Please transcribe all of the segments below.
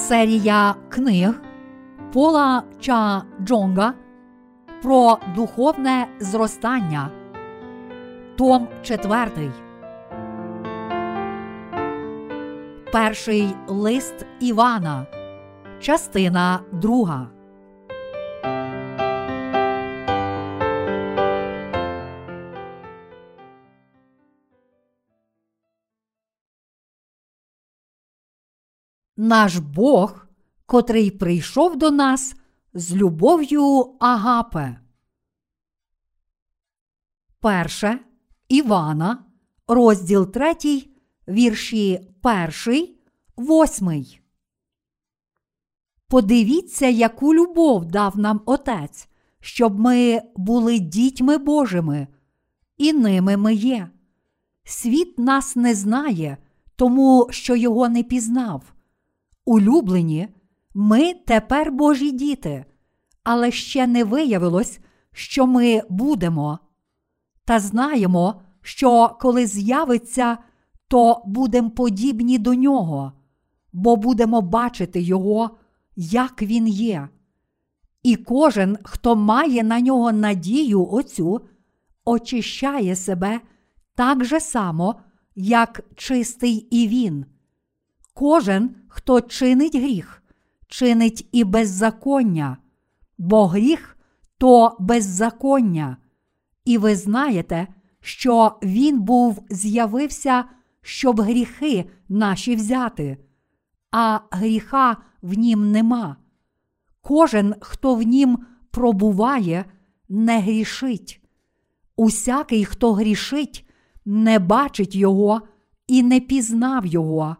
Серія книг Пола Ча Джонга про духовне зростання. Том 4. Перший лист Івана. Частина друга. Наш Бог, котрий прийшов до нас з любов'ю Агапе. Перше Івана, розділ 3, вірші 1, 8. Подивіться, яку любов дав нам Отець, щоб ми були дітьми Божими, і ними ми є. Світ нас не знає, тому що його не пізнав. Улюблені, ми тепер Божі діти, але ще не виявилось, що ми будемо. Та знаємо, що коли з'явиться, то будемо подібні до нього, бо будемо бачити Його, як Він є. І кожен, хто має на нього надію оцю, очищає себе так же само, як чистий і він. Кожен, хто чинить гріх, чинить і беззаконня, бо гріх то беззаконня. І ви знаєте, що він був з'явився, щоб гріхи наші взяти, а гріха в нім нема. Кожен, хто в нім пробуває, не грішить. Усякий, хто грішить, не бачить його і не пізнав його.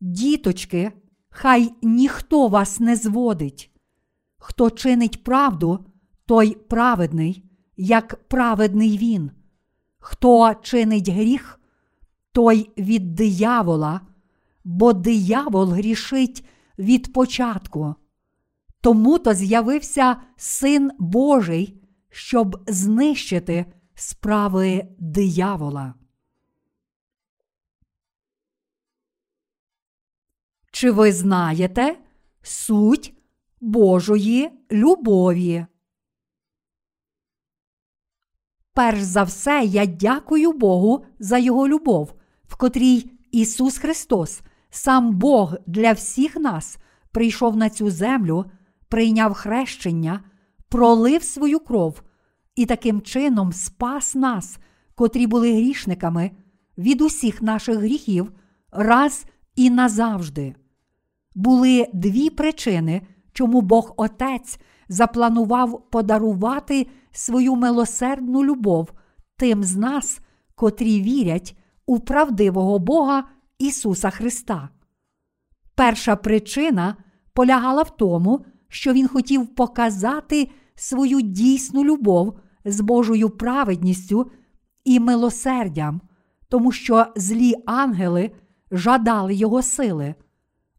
Діточки, хай ніхто вас не зводить. Хто чинить правду, той праведний, як праведний він. Хто чинить гріх, той від диявола, бо диявол грішить від початку. Тому то з'явився Син Божий, щоб знищити справи диявола. Чи ви знаєте суть Божої любові? Перш за все, я дякую Богу за Його любов, в котрій Ісус Христос, сам Бог для всіх нас, прийшов на цю землю, прийняв хрещення, пролив свою кров і таким чином спас нас, котрі були грішниками, від усіх наших гріхів раз і назавжди. Були дві причини, чому Бог Отець запланував подарувати свою милосердну любов тим з нас, котрі вірять у правдивого Бога Ісуса Христа. Перша причина полягала в тому, що Він хотів показати свою дійсну любов з Божою праведністю і милосердям, тому що злі ангели жадали Його сили.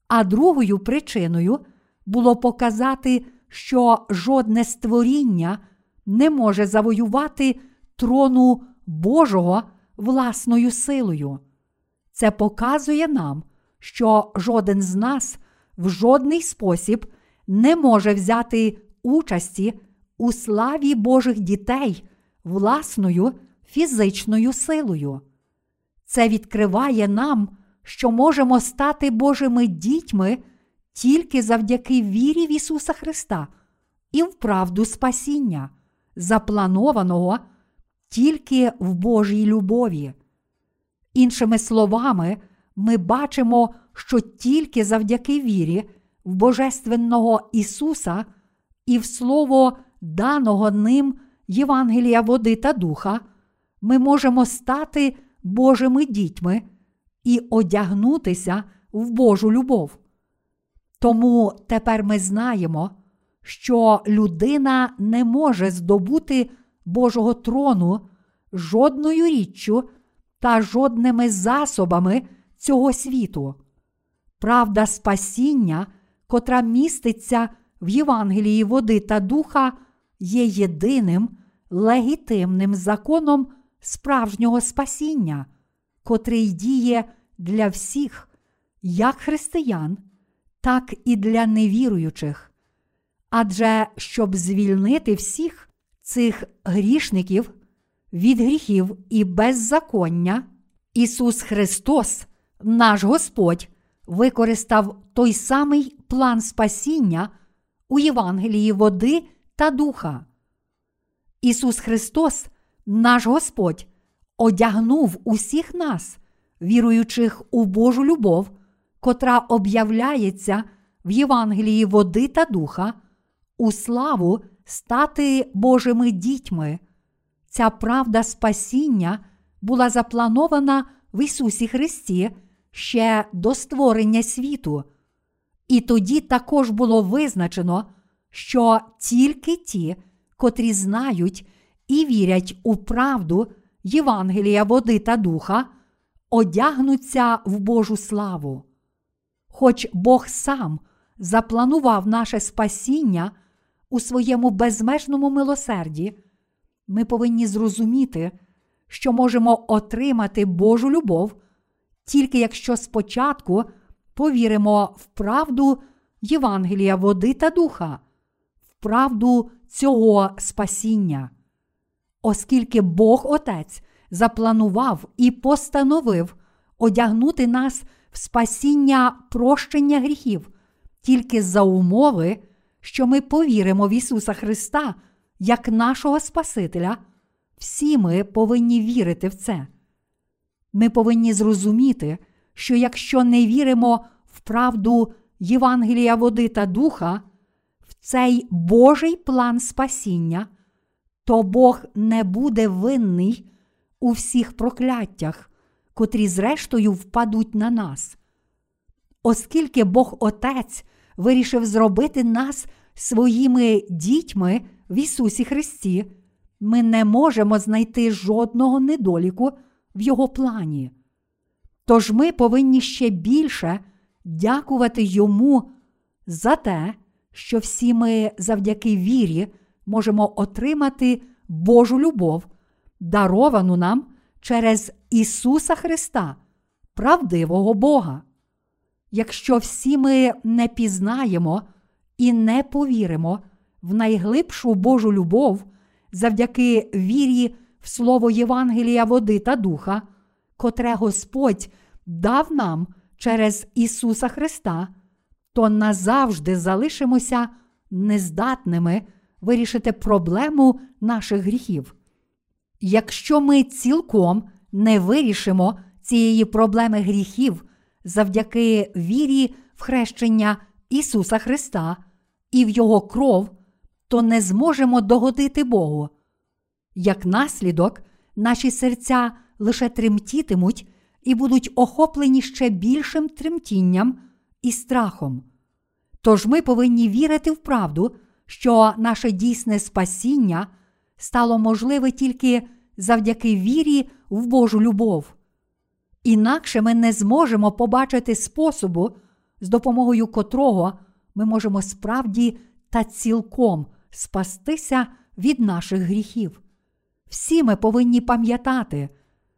А другою причиною було показати, що жодне створіння не може завоювати трону Божого власною силою. Це показує нам, що жоден з нас в жодний спосіб не може взяти участі у славі Божих дітей власною фізичною силою. Це відкриває нам, що можемо стати Божими дітьми тільки завдяки вірі в Ісуса Христа і в правду спасіння, запланованого тільки в Божій любові. Іншими словами, ми бачимо, що тільки завдяки вірі в Божественного Ісуса і в Слово даного ним Євангелія води та духа, ми можемо стати Божими дітьми і одягнутися в Божу любов. Тому тепер ми знаємо, що людина не може здобути Божого трону жодною річчю та жодними засобами цього світу. Правда спасіння, котра міститься в Євангелії води та духа, є єдиним легітимним законом справжнього спасіння, котрий діє для всіх, як християн, так і для невіруючих. Адже щоб звільнити всіх цих грішників від гріхів і беззаконня, Ісус Христос, наш Господь, використав той самий план спасіння у Євангелії води та духа. Ісус Христос, наш Господь, одягнув усіх нас, віруючих у Божу любов, котра об'являється в Євангелії води та духа, у славу стати Божими дітьми. Ця правда спасіння була запланована в Ісусі Христі ще до створення світу. І тоді також було визначено, що тільки ті, котрі знають і вірять у правду Євангелія води та духа, одягнуться в Божу славу. Хоч Бог сам запланував наше спасіння у своєму безмежному милосерді, ми повинні зрозуміти, що можемо отримати Божу любов, тільки якщо спочатку повіримо в правду Євангелія води та духа, в правду цього спасіння. Оскільки Бог Отець запланував і постановив одягнути нас в спасіння прощення гріхів тільки за умови, що ми повіримо в Ісуса Христа як нашого Спасителя, всі ми повинні вірити в це. Ми повинні зрозуміти, що якщо не віримо в правду Євангелія води та духа, в цей Божий план спасіння, то Бог не буде винний у всіх прокляттях, котрі, зрештою, впадуть на нас. Оскільки Бог Отець вирішив зробити нас своїми дітьми в Ісусі Христі, ми не можемо знайти жодного недоліку в Його плані. Тож ми повинні ще більше дякувати Йому за те, що всі ми завдяки вірі можемо отримати Божу любов, даровану нам через Ісуса Христа, правдивого Бога. Якщо всі ми не пізнаємо і не повіримо в найглибшу Божу любов завдяки вірі в Слово Євангелія води та духа, котре Господь дав нам через Ісуса Христа, то назавжди залишимося нездатними вирішити проблему наших гріхів. Якщо ми цілком не вирішимо цієї проблеми гріхів завдяки вірі в хрещення Ісуса Христа і в Його кров, то не зможемо догодити Богу. Як наслідок, наші серця лише тремтітимуть і будуть охоплені ще більшим тремтінням і страхом. Тож ми повинні вірити в правду, що наше дійсне спасіння стало можливе тільки завдяки вірі в Божу любов. Інакше ми не зможемо побачити способу, з допомогою котрого ми можемо справді та цілком спастися від наших гріхів. Всі ми повинні пам'ятати,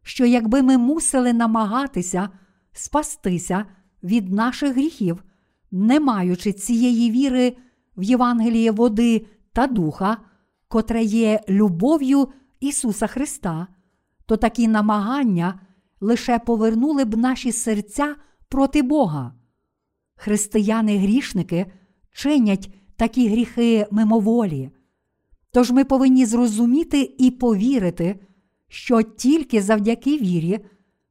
що якби ми мусили намагатися спастися від наших гріхів, не маючи цієї віри в Євангеліє води та духа, котре є любов'ю Ісуса Христа, то такі намагання лише повернули б наші серця проти Бога. Християни-грішники чинять такі гріхи мимоволі. Тож ми повинні зрозуміти і повірити, що тільки завдяки вірі,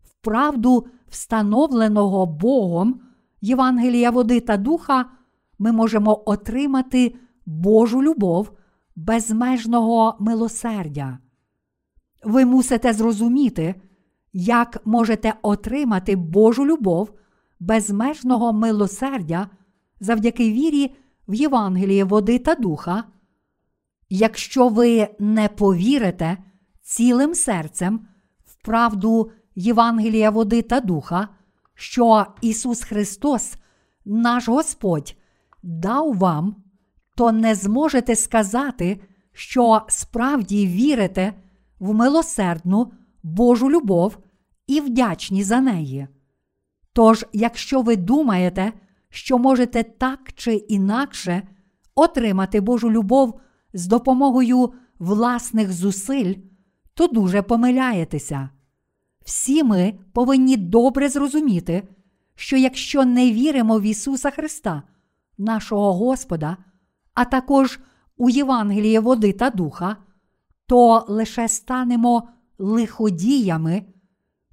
в правду встановленого Богом Євангелія води та духа, ми можемо отримати Божу любов безмежного милосердя. Ви мусите зрозуміти, як можете отримати Божу любов безмежного милосердя завдяки вірі в Євангеліє води та духа. Якщо ви не повірите цілим серцем в правду Євангелія води та духа, що Ісус Христос, наш Господь, дав вам, то не зможете сказати, що справді вірите в милосердну Божу любов і вдячні за неї. Тож, якщо ви думаєте, що можете так чи інакше отримати Божу любов з допомогою власних зусиль, то дуже помиляєтеся. Всі ми повинні добре зрозуміти, що якщо не віримо в Ісуса Христа, нашого Господа, а також у Євангеліє води та духа, то лише станемо лиходіями,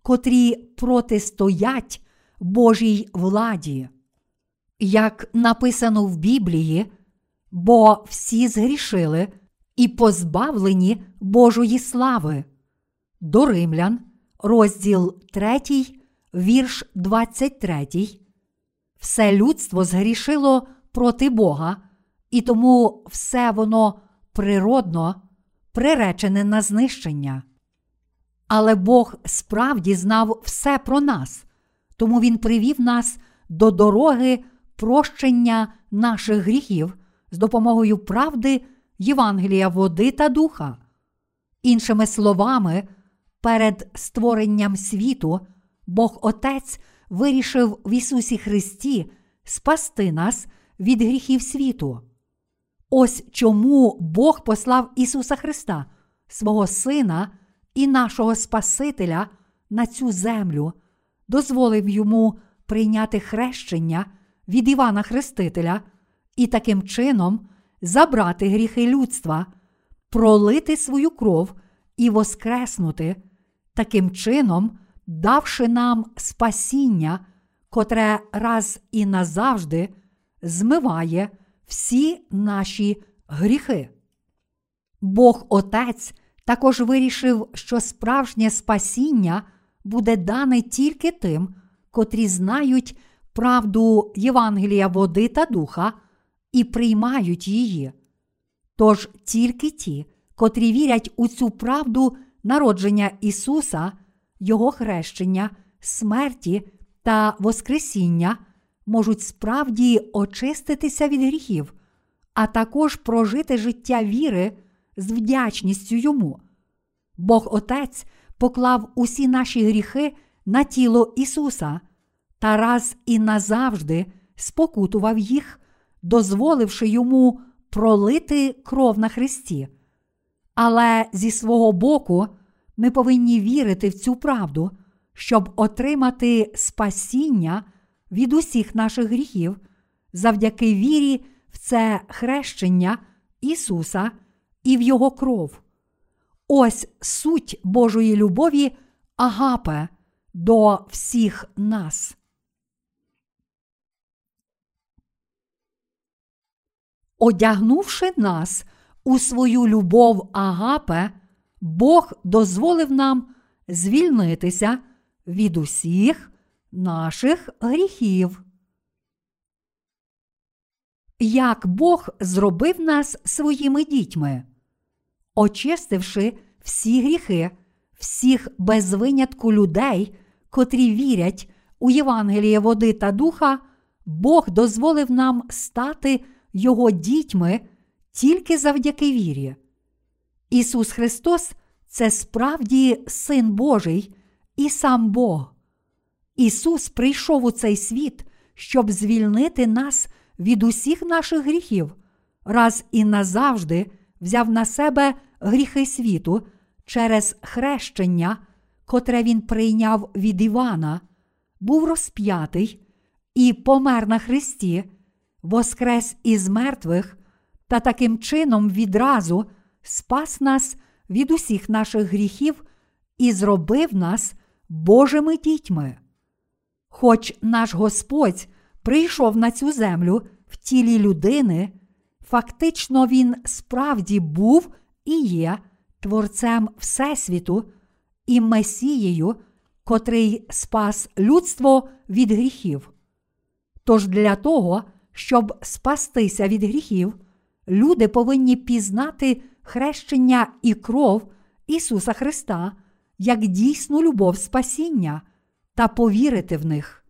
котрі протистоять Божій владі. Як написано в Біблії, бо всі згрішили і позбавлені Божої слави. До Римлян, розділ 3, вірш 23. Все людство згрішило проти Бога, і тому все воно природно приречене на знищення. Але Бог справді знав все про нас, тому Він привів нас до дороги прощення наших гріхів з допомогою правди Євангелія води та духа. Іншими словами, перед створенням світу Бог Отець вирішив в Ісусі Христі спасти нас від гріхів світу. Ось чому Бог послав Ісуса Христа, свого Сина і нашого Спасителя на цю землю, дозволив йому прийняти хрещення від Івана Хрестителя і таким чином забрати гріхи людства, пролити свою кров і воскреснути, таким чином, давши нам спасіння, котре раз і назавжди змиває всі наші гріхи. Бог Отець також вирішив, що справжнє спасіння буде дане тільки тим, котрі знають правду Євангелія води та духа і приймають її. Тож тільки ті, котрі вірять у цю правду народження Ісуса, Його хрещення, смерті та Воскресіння, можуть справді очиститися від гріхів, а також прожити життя віри з вдячністю йому. Бог Отець поклав усі наші гріхи на тіло Ісуса та раз і назавжди спокутував їх, дозволивши йому пролити кров на Христі. Але зі свого боку ми повинні вірити в цю правду, щоб отримати спасіння від усіх наших гріхів завдяки вірі в це хрещення Ісуса і в Його кров. Ось суть Божої любові агапе до всіх нас. Одягнувши нас у свою любов агапе, Бог дозволив нам звільнитися від усіх наших гріхів. Як Бог зробив нас своїми дітьми, очистивши всі гріхи, всіх без винятку людей, котрі вірять у Євангеліє води та духа, Бог дозволив нам стати Його дітьми тільки завдяки вірі. Ісус Христос це справді Син Божий і сам Бог. Ісус прийшов у цей світ, щоб звільнити нас від усіх наших гріхів, раз і назавжди взяв на себе гріхи світу через хрещення, котре Він прийняв від Івана, був розп'ятий і помер на Христі, воскрес із мертвих та таким чином відразу спас нас від усіх наших гріхів і зробив нас Божими дітьми. Хоч наш Господь прийшов на цю землю в тілі людини, фактично Він справді був і є Творцем Всесвіту і Месією, котрий спас людство від гріхів. Тож для того, щоб спастися від гріхів, люди повинні пізнати хрещення і кров Ісуса Христа як дійсну любов спасіння та повірити в них.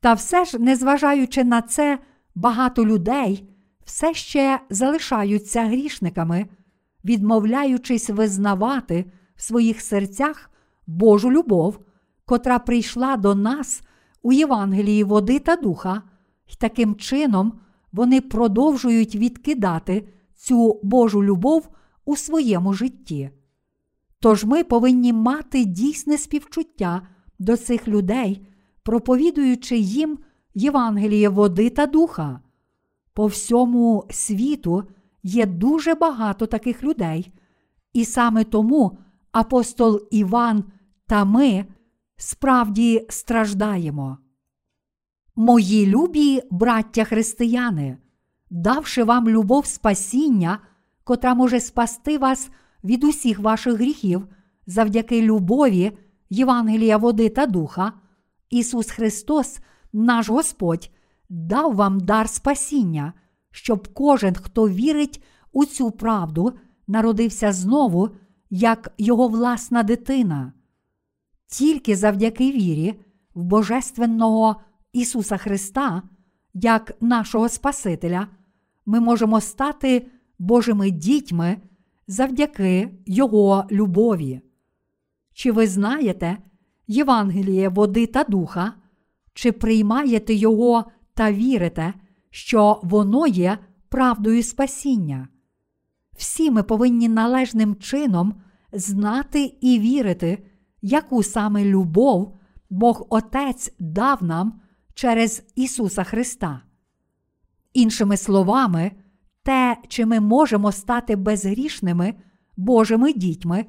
Та все ж, незважаючи на це, багато людей все ще залишаються грішниками, відмовляючись визнавати в своїх серцях Божу любов, котра прийшла до нас у Євангелії води та духа, і таким чином вони продовжують відкидати цю Божу любов у своєму житті. Тож ми повинні мати дійсне співчуття до цих людей, проповідуючи їм Євангеліє води та духа. По всьому світу є дуже багато таких людей, і саме тому апостол Іван та ми справді страждаємо. Мої любі браття християни, давши вам любов спасіння, котра може спасти вас від усіх ваших гріхів завдяки любові Євангелія води та духа, Ісус Христос, наш Господь, дав вам дар спасіння, щоб кожен, хто вірить у цю правду, народився знову, як його власна дитина. Тільки завдяки вірі в Божественного Ісуса Христа, як нашого Спасителя, ми можемо стати Божими дітьми завдяки Його любові. Чи ви знаєте Євангеліє води та духа, чи приймаєте Його та вірите, що воно є правдою спасіння? Всі ми повинні належним чином знати і вірити, яку саме любов Бог Отець дав нам через Ісуса Христа. Іншими словами, те, чи ми можемо стати безгрішними Божими дітьми,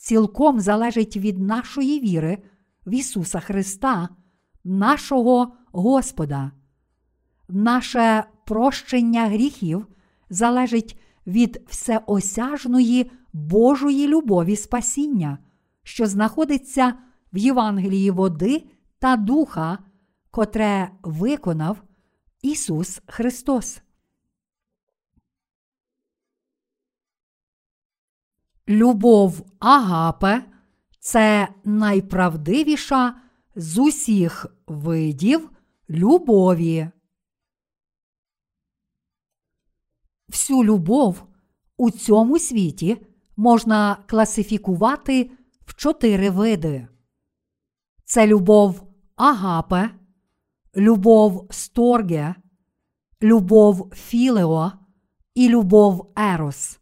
цілком залежить від нашої віри в Ісуса Христа, нашого Господа. Наше прощення гріхів залежить від всеосяжної Божої любові спасіння, що знаходиться в Євангелії води та духа, котре виконав Ісус Христос. Любов Агапе це найправдивіша з усіх видів любові. Всю любов у цьому світі можна класифікувати в чотири види: це любов агапе, любов сторге, любов філео і любов ерос.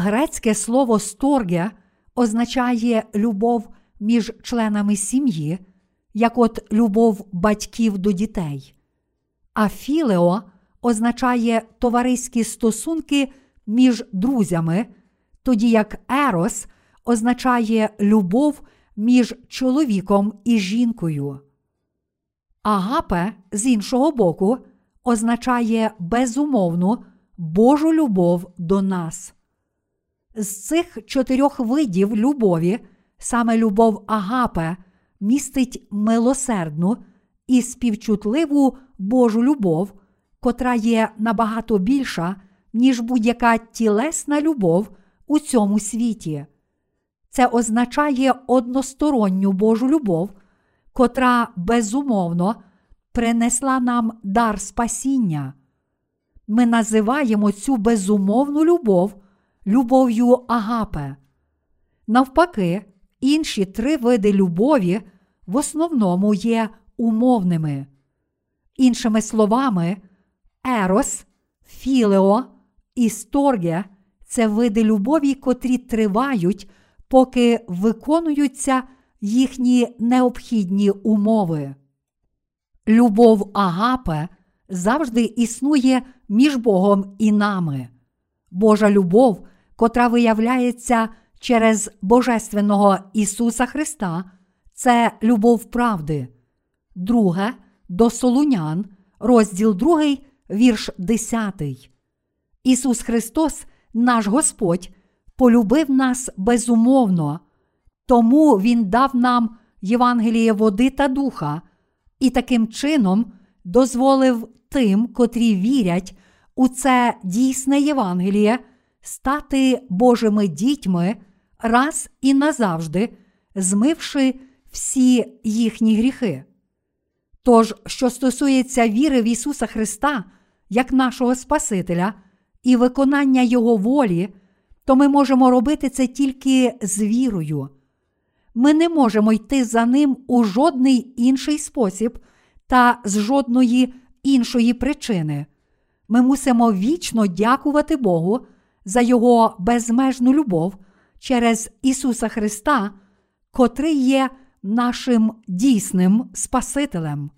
Грецьке слово сторге означає любов між членами сім'ї, як от любов батьків до дітей, а філео означає товариські стосунки між друзями, тоді як ерос означає любов між чоловіком і жінкою. Агапе, з іншого боку, означає безумовну Божу любов до нас. З цих чотирьох видів любові саме любов Агапе містить милосердну і співчутливу Божу любов, котра є набагато більша, ніж будь-яка тілесна любов у цьому світі. Це означає односторонню Божу любов, котра безумовно принесла нам дар спасіння. Ми називаємо цю безумовну любов любов'ю Агапе. Навпаки, інші три види любові в основному є умовними. Іншими словами, ерос, філео і сторге це види любові, котрі тривають, поки виконуються їхні необхідні умови. Любов Агапе завжди існує між Богом і нами. Божа любов, котра виявляється через Божественного Ісуса Христа, це любов правди. Друге до Солунян, розділ 2, вірш 10. Ісус Христос, наш Господь, полюбив нас безумовно, тому Він дав нам Євангеліє води та духа, і таким чином дозволив тим, котрі вірять у це дійсне Євангеліє, стати Божими дітьми раз і назавжди, змивши всі їхні гріхи. Тож, що стосується віри в Ісуса Христа як нашого Спасителя і виконання Його волі, то ми можемо робити це тільки з вірою. Ми не можемо йти за ним у жодний інший спосіб та з жодної іншої причини. Ми мусимо вічно дякувати Богу за Його безмежну любов через Ісуса Христа, котрий є нашим дійсним Спасителем.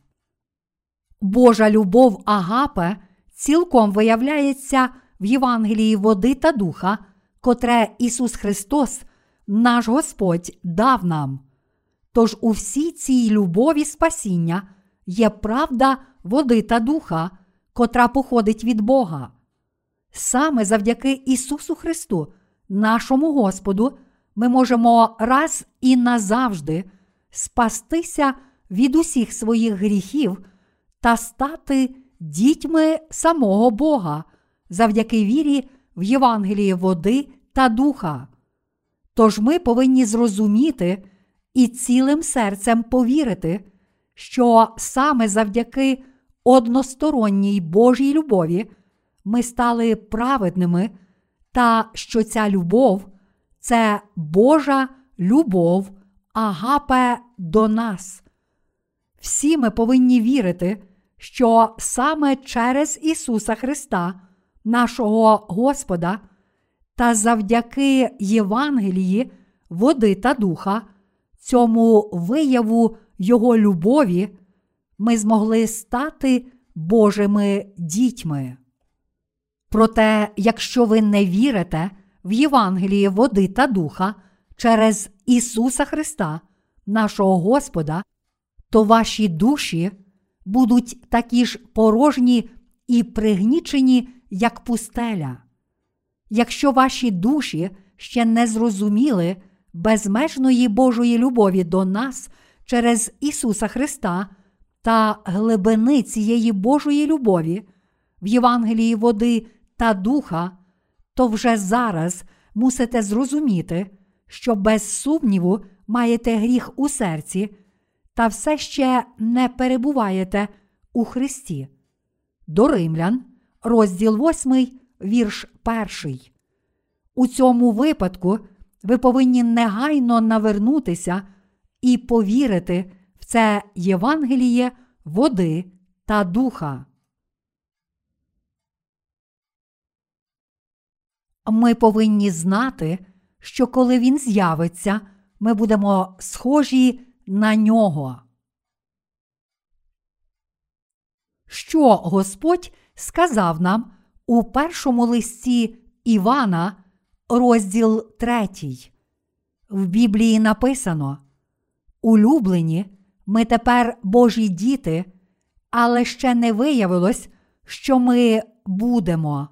Божа любов Агапе цілком виявляється в Євангелії води та духа, котре Ісус Христос, наш Господь, дав нам. Тож у всій цій любові спасіння є правда води та духа, котра походить від Бога. Саме завдяки Ісусу Христу, нашому Господу, ми можемо раз і назавжди спастися від усіх своїх гріхів та стати дітьми самого Бога завдяки вірі в Євангелії води та духа. Тож ми повинні зрозуміти і цілим серцем повірити, що саме завдяки односторонній Божій любові ми стали праведними, та що ця любов це Божа любов агапе до нас. Всі ми повинні вірити, що саме через Ісуса Христа, нашого Господа, та завдяки Євангелії, води та духа, цьому вияву Його любові, ми змогли стати Божими дітьми. Проте, якщо ви не вірите в Євангеліє води та духа через Ісуса Христа, нашого Господа, то ваші душі будуть такі ж порожні і пригнічені, як пустеля. Якщо ваші душі ще не зрозуміли безмежної Божої любові до нас через Ісуса Христа та глибини цієї Божої любові в Євангелії води та духа, то вже зараз мусите зрозуміти, що без сумніву маєте гріх у серці та все ще не перебуваєте у Христі. До Римлян, розділ 8, вірш 1. У цьому випадку ви повинні негайно навернутися і повірити в це Євангеліє води та духа. Ми повинні знати, що коли він з'явиться, ми будемо схожі на нього. Що Господь сказав нам у першому листі Івана, розділ 3. В Біблії написано: Улюблені, ми тепер Божі діти, але ще не виявилось, що ми будемо.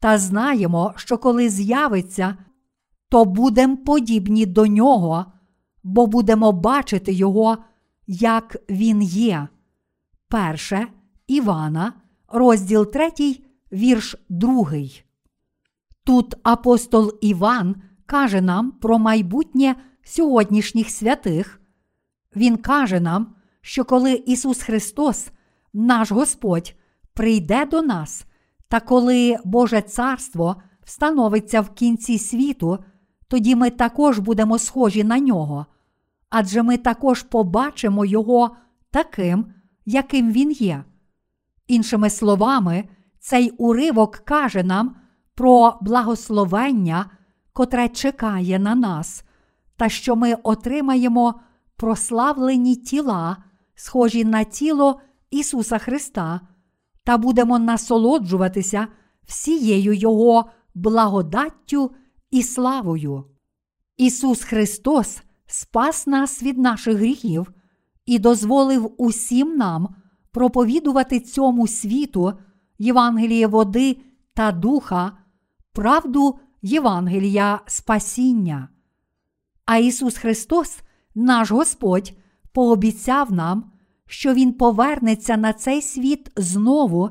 Та знаємо, що коли з'явиться, то будемо подібні до нього, бо будемо бачити Його, як Він є. Перше Івана, розділ 3, вірш 2. Тут апостол Іван каже нам про майбутнє сьогоднішніх святих. Він каже нам, що коли Ісус Христос, наш Господь, прийде до нас, та коли Боже Царство встановиться в кінці світу, тоді ми також будемо схожі на нього, адже ми також побачимо Його таким, яким Він є. Іншими словами, цей уривок каже нам про благословення, котре чекає на нас, та що ми отримаємо прославлені тіла, схожі на тіло Ісуса Христа, та будемо насолоджуватися всією Його благодаттю і славою. Ісус Христос спас нас від наших гріхів і дозволив усім нам проповідувати цьому світу Євангеліє води та духа, правду Євангелія Спасіння. А Ісус Христос, наш Господь, пообіцяв нам, що Він повернеться на цей світ знову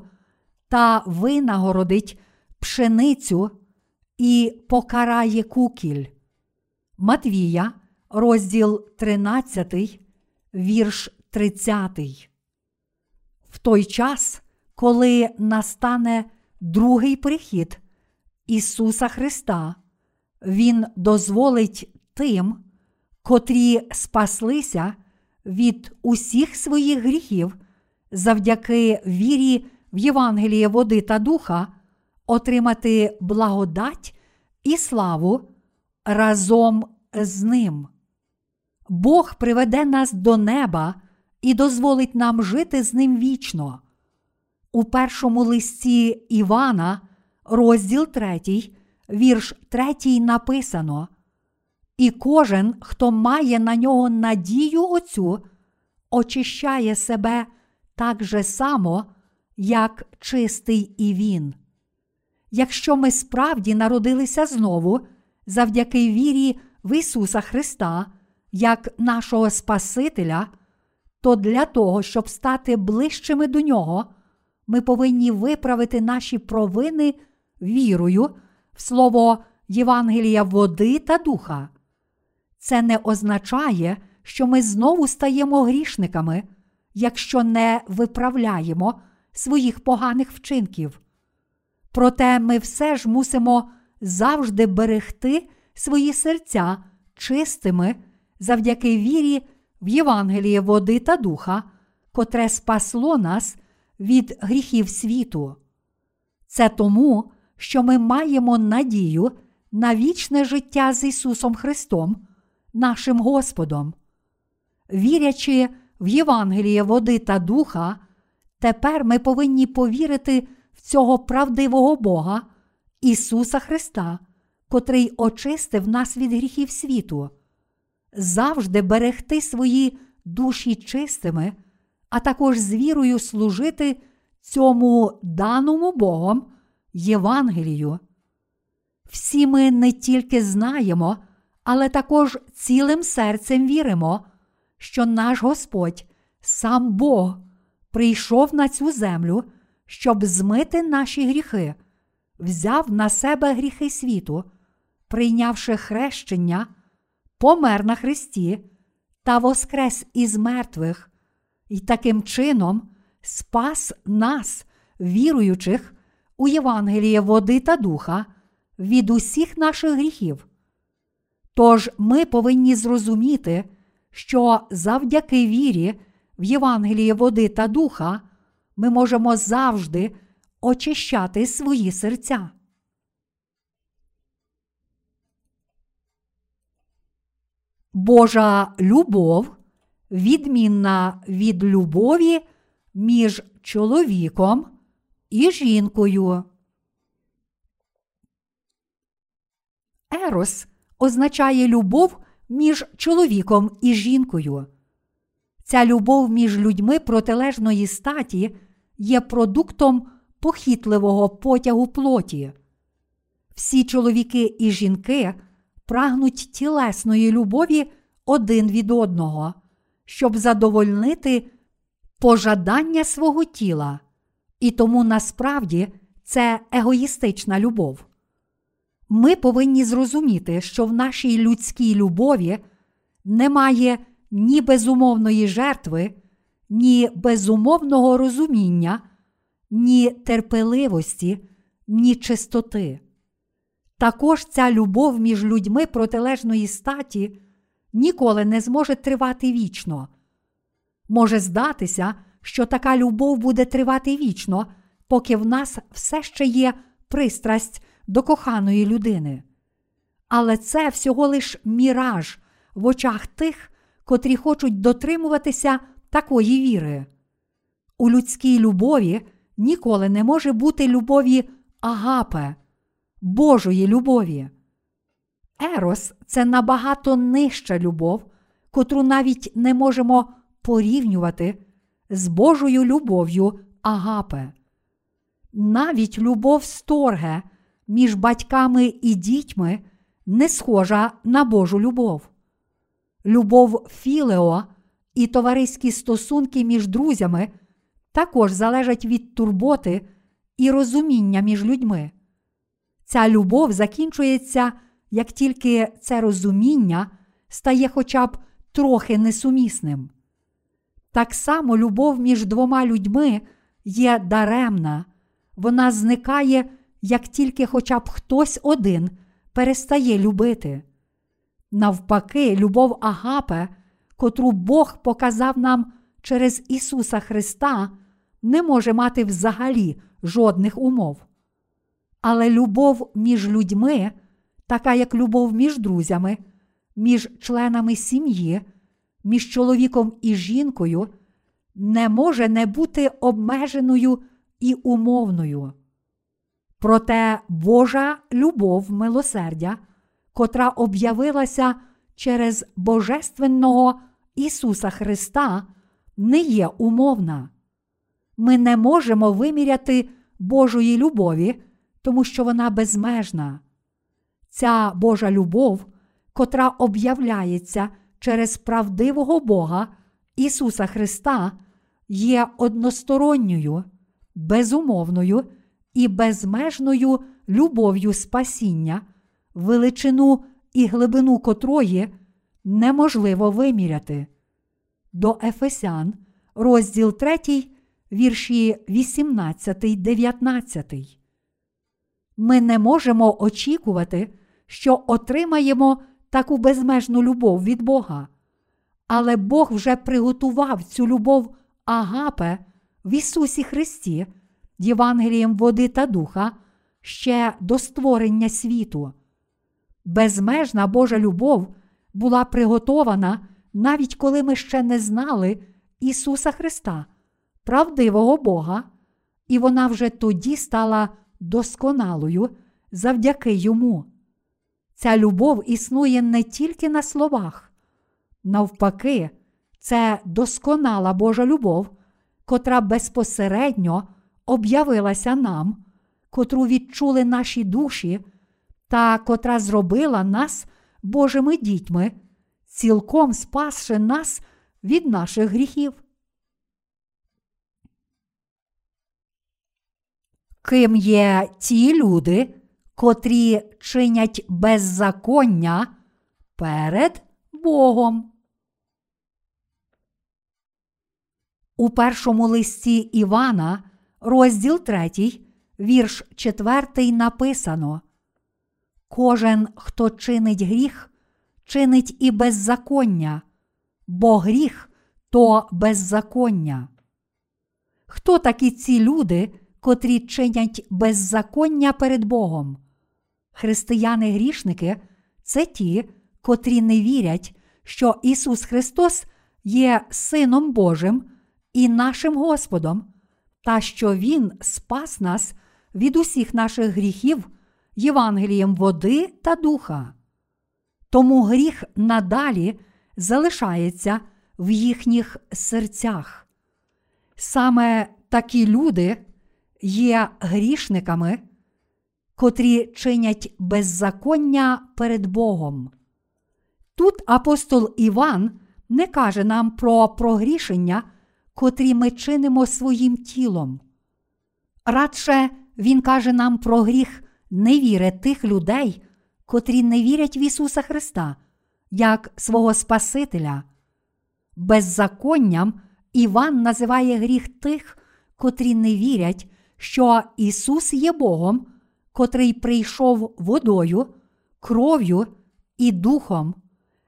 та винагородить пшеницю і покарає кукіль. Матвія, розділ 13, вірш 30. В той час, коли настане другий прихід Ісуса Христа, Він дозволить тим, котрі спаслися від усіх своїх гріхів завдяки вірі в Євангеліє води та духа, отримати благодать і славу разом з ним. Бог приведе нас до неба і дозволить нам жити з ним вічно. У першому листі Івана, розділ 3, вірш 3 написано. І кожен, хто має на нього надію оцю, очищає себе так же само, як чистий і він. Якщо ми справді народилися знову завдяки вірі в Ісуса Христа, як нашого Спасителя, то для того, щоб стати ближчими до Нього, ми повинні виправити наші провини вірою в слово Євангелія води та духа. Це не означає, що ми знову стаємо грішниками, якщо не виправляємо своїх поганих вчинків. Проте ми все ж мусимо завжди берегти свої серця чистими завдяки вірі в Євангеліє води та духа, котре спасло нас від гріхів світу. Це тому, що ми маємо надію на вічне життя з Ісусом Христом, нашим Господом. Вірячи в Євангеліє води та духа, тепер ми повинні повірити в цього правдивого Бога, Ісуса Христа, котрий очистив нас від гріхів світу, завжди берегти свої душі чистими, а також з вірою служити цьому даному Богом Євангелію. Всі ми не тільки знаємо, але також цілим серцем віримо, що наш Господь, сам Бог, прийшов на цю землю, щоб змити наші гріхи, взяв на себе гріхи світу, прийнявши хрещення, помер на Христі та воскрес із мертвих, і таким чином спас нас, віруючих у Євангеліє води та духа, від усіх наших гріхів. Тож ми повинні зрозуміти, що завдяки вірі в Євангеліє води та духа ми можемо завжди очищати свої серця. Божа любов відмінна від любові між чоловіком і жінкою. Ерос означає любов між чоловіком і жінкою. Ця любов між людьми протилежної статі є продуктом похитливого потягу плоті. Всі чоловіки і жінки прагнуть тілесної любові один від одного, щоб задовольнити пожадання свого тіла, і тому насправді це егоїстична любов. Ми повинні зрозуміти, що в нашій людській любові немає ні безумовної жертви, ні безумовного розуміння, ні терпеливості, ні чистоти. Також ця любов між людьми протилежної статі ніколи не зможе тривати вічно. Може здатися, що така любов буде тривати вічно, поки в нас все ще є пристрасть до коханої людини. Але це всього лиш міраж в очах тих, котрі хочуть дотримуватися такої віри. У людській любові ніколи не може бути любові агапе, Божої любові. Ерос це набагато нижча любов, котру навіть не можемо порівнювати з Божою любов'ю агапе. Навіть любов сторге між батьками і дітьми не схожа на Божу любов. Любов Філео і товариські стосунки між друзями також залежать від турботи і розуміння між людьми. Ця любов закінчується, як тільки це розуміння стає хоча б трохи несумісним. Так само любов між двома людьми є даремна, вона зникає, як тільки хоча б хтось один перестає любити. Навпаки, любов Агапе, котру Бог показав нам через Ісуса Христа не може мати взагалі жодних умов. Але любов між людьми, така як любов між друзями, між членами сім'ї, між чоловіком і жінкою, не може не бути обмеженою і умовною. Проте Божа любов милосердя, котра об'явилася через Божественного Ісуса Христа, не є умовна. Ми не можемо виміряти Божої любові, тому що вона безмежна. Ця Божа любов, котра об'являється через правдивого Бога Ісуса Христа, є односторонньою, безумовною і безмежною любов'ю спасіння, величину і глибину котрої неможливо виміряти. До Ефесян, розділ 3, вірші 18, 19. Ми не можемо очікувати, що отримаємо таку безмежну любов від Бога. Але Бог вже приготував цю любов Агапе в Ісусі Христі, Євангелієм води та духа ще до створення світу. Безмежна Божа любов була приготована навіть коли ми ще не знали Ісуса Христа, правдивого Бога, і вона вже тоді стала досконалою завдяки Йому. Ця любов існує не тільки на словах, навпаки, це досконала Божа любов, котра безпосередньо об'явилася нам, котру відчули наші душі, та котра зробила нас Божими дітьми, цілком спасши нас від наших гріхів. Ким є ті люди, котрі чинять беззаконня перед Богом? У першому листі Івана, розділ 3, вірш 4 написано: Кожен, хто чинить гріх, чинить і беззаконня, бо гріх то беззаконня. Хто такі ці люди, котрі чинять беззаконня перед Богом? Християни-грішники це ті, котрі не вірять, що Ісус Христос є Сином Божим і нашим Господом, та що Він спас нас від усіх наших гріхів Євангелієм води та духа. Тому гріх надалі залишається в їхніх серцях. Саме такі люди є грішниками, котрі чинять беззаконня перед Богом. Тут апостол Іван не каже нам про прогрішення, котрі ми чинимо своїм тілом. Радше він каже нам про гріх невіри тих людей, котрі не вірять в Ісуса Христа, як свого Спасителя. Беззаконням Іван називає гріх тих, котрі не вірять, що Ісус є Богом, котрий прийшов водою, кров'ю і духом,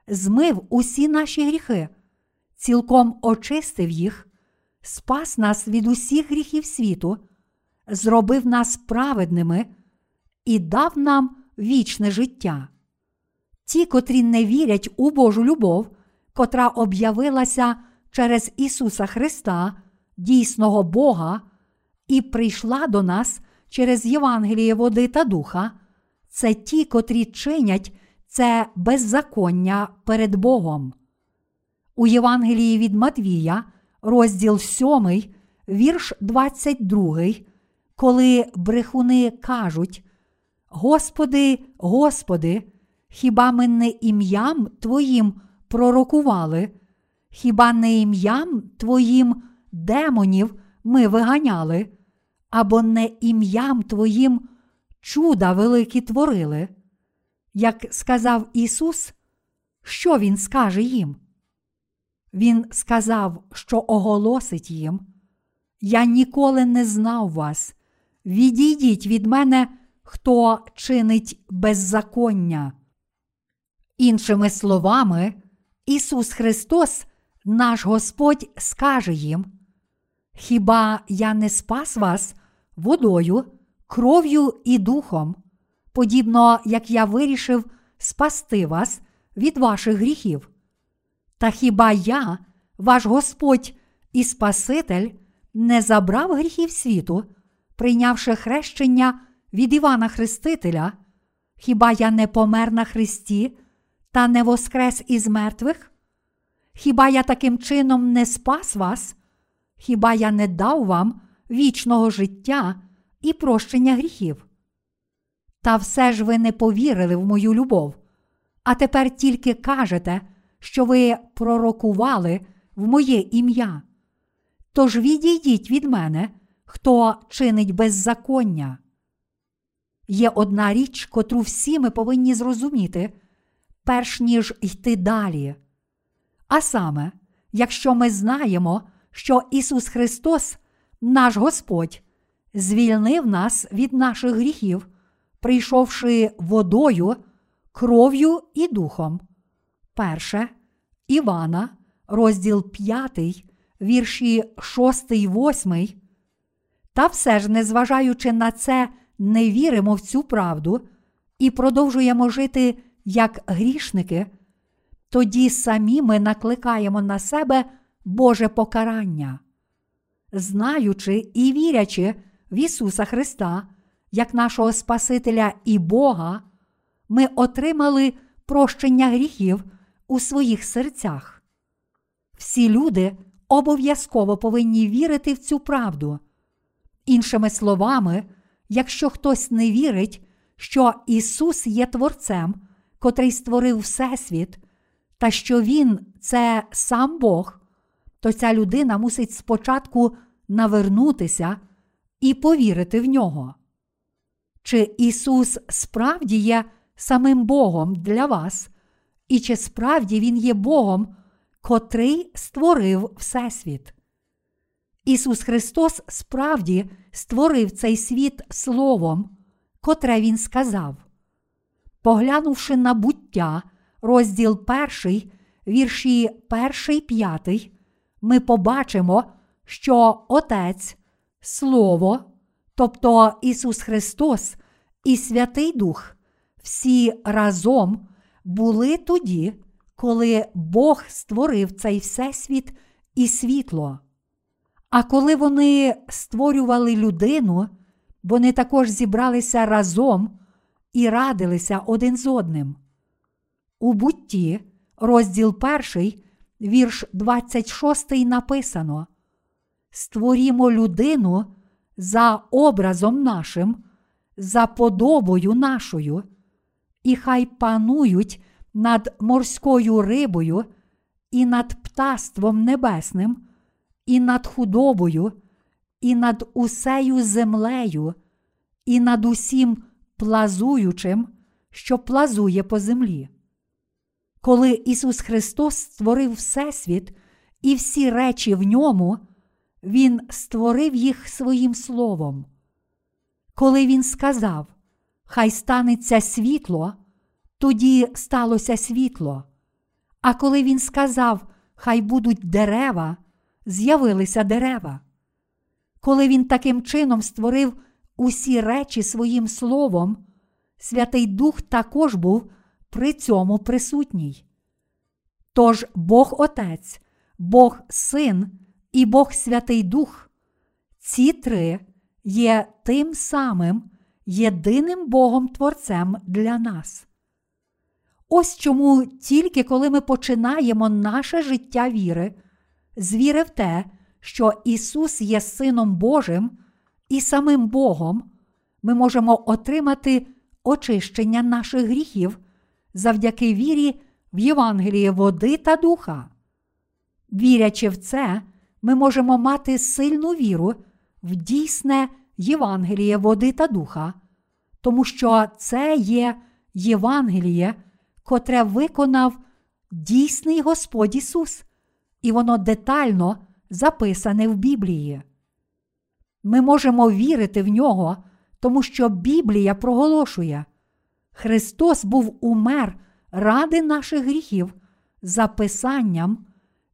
змив усі наші гріхи, цілком очистив їх, спас нас від усіх гріхів світу, зробив нас праведними і дав нам вічне життя. Ті, котрі не вірять у Божу любов, котра об'явилася через Ісуса Христа, дійсного Бога, і прийшла до нас через Євангеліє води та духа, це ті, котрі чинять це беззаконня перед Богом. У Євангелії від Матвія, розділ 7, вірш 22, коли брехуни кажуть, Господи, Господи, хіба ми не ім'ям Твоїм пророкували, хіба не ім'ям Твоїм демонів ми виганяли, або не ім'ям Твоїм чуда великі творили? Як сказав Ісус, що Він скаже їм? Він сказав, що оголосить їм: Я ніколи не знав вас. Відійдіть від мене хто чинить беззаконня. Іншими словами, Ісус Христос наш Господь скаже їм: Хіба я не спас вас водою, кров'ю і духом, подібно як я вирішив спасти вас від ваших гріхів? Та хіба я, ваш Господь і Спаситель, не забрав гріхів світу, прийнявши хрещення від Івана Хрестителя? Хіба я не помер на Христі та не воскрес із мертвих? Хіба я таким чином не спас вас? Хіба я не дав вам вічного життя і прощення гріхів? Та все ж ви не повірили в мою любов, а тепер тільки кажете, що ви пророкували в моє ім'я. Тож відійдіть від мене, хто чинить беззаконня. Є одна річ, котру всі ми повинні зрозуміти, перш ніж йти далі. А саме, якщо ми знаємо, що Ісус Христос, наш Господь, звільнив нас від наших гріхів, прийшовши водою, кров'ю і духом. Перше Івана, розділ 5, вірші 6, 8. Та все ж, незважаючи на це, не віримо в цю правду і продовжуємо жити як грішники, тоді самі ми накликаємо на себе Боже покарання. Знаючи і вірячи в Ісуса Христа, як нашого Спасителя і Бога, ми отримали прощення гріхів у своїх серцях. Всі люди обов'язково повинні вірити в цю правду. Іншими словами, якщо хтось не вірить, що Ісус є Творцем, котрий створив Всесвіт, та що Він це сам Бог, то ця людина мусить спочатку навернутися і повірити в нього. Чи Ісус справді є самим Богом для вас, і чи справді Він є Богом, котрий створив Всесвіт? Ісус Христос справді створив цей світ Словом, котре Він сказав. Поглянувши на буття, розділ перший, вірші перший п'ятий, ми побачимо, що Отець, Слово, тобто Ісус Христос і Святий Дух, всі разом були тоді, коли Бог створив цей всесвіт і світло. А коли вони створювали людину, вони також зібралися разом і радилися один з одним. У бутті, розділ 1, вірш 26 написано: Створімо людину за образом нашим, за подобою нашою, і хай панують над морською рибою, і над птаством небесним, і над худобою, і над усею землею, і над усім плазуючим, що плазує по землі. Коли Ісус Христос створив Всесвіт і всі речі в ньому, Він створив їх своїм Словом. Коли Він сказав, Хай станеться світло, тоді сталося світло. А коли Він сказав, Хай будуть дерева, з'явилися дерева. Коли він таким чином створив усі речі своїм словом, Святий Дух також був при цьому присутній. Тож Бог Отець, Бог Син і Бог Святий Дух, ці три є тим самим єдиним Богом Творцем для нас. Ось чому тільки коли ми починаємо наше життя віри, з віри в те, що Ісус є Сином Божим і самим Богом, ми можемо отримати очищення наших гріхів завдяки вірі в Євангеліє води та духа. Вірячи в це, ми можемо мати сильну віру в дійсне Євангеліє води та духа, тому що це є Євангеліє, котре виконав дійсний Господь Ісус, і воно детально записане в Біблії. Ми можемо вірити в нього, тому що Біблія проголошує, Христос був умер ради наших гріхів за Писанням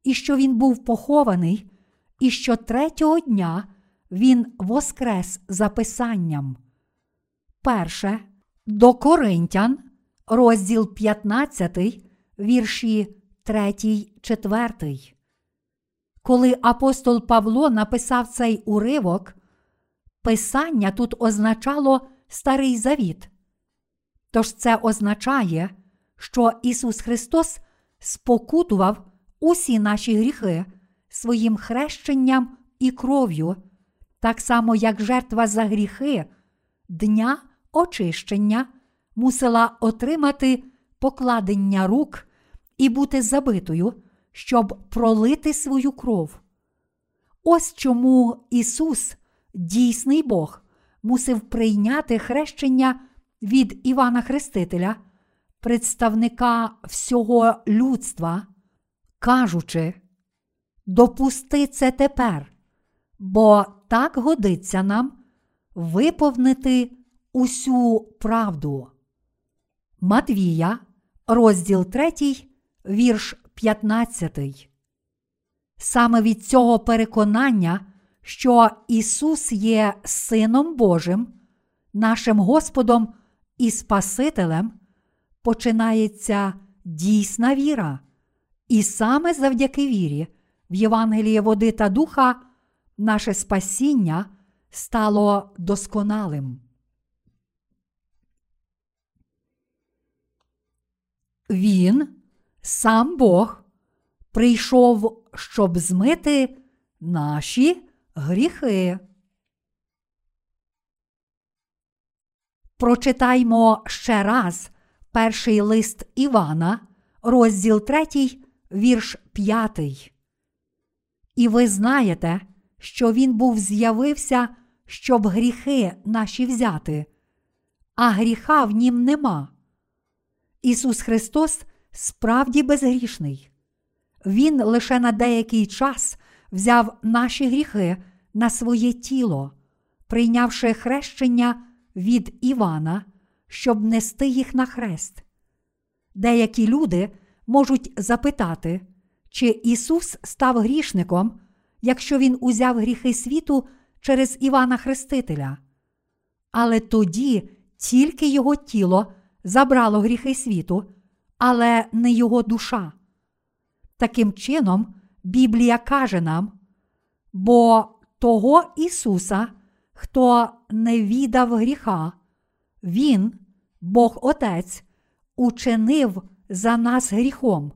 і що він був похований, і що третього дня він воскрес за Писанням. Перше до Коринтян, розділ 15, вірші 3, 4. Коли апостол Павло написав цей уривок, Писання тут означало Старий Завіт. Тож це означає, що Ісус Христос спокутував усі наші гріхи своїм хрещенням і кров'ю, так само як жертва за гріхи, дня очищення мусила отримати покладення рук і бути забитою, щоб пролити свою кров. Ось чому Ісус, дійсний Бог, мусив прийняти хрещення від Івана Хрестителя, представника всього людства, кажучи, допусти це тепер, бо так годиться нам виповнити усю правду. Матвія, розділ 3, вірш 15. Саме від цього переконання, що Ісус є Сином Божим, нашим Господом і Спасителем, починається дійсна віра. І саме завдяки вірі в Євангеліє води та духа наше спасіння стало досконалим. Він, сам Бог, прийшов, щоб змити наші гріхи. Прочитаймо ще раз перший лист Івана, розділ 3, вірш 5. І ви знаєте, що він був з'явився, щоб гріхи наші взяти, а гріха в нім нема. Ісус Христос справді безгрішний. Він лише на деякий час взяв наші гріхи на своє тіло, прийнявши хрещення від Івана, щоб нести їх на хрест. Деякі люди можуть запитати, чи Ісус став грішником, якщо Він узяв гріхи світу через Івана Хрестителя. Але тоді тільки його тіло забрало гріхи світу, але не його душа. Таким чином, Біблія каже нам, бо того Ісуса, хто не віддав гріха, Він, Бог Отець, учинив за нас гріхом,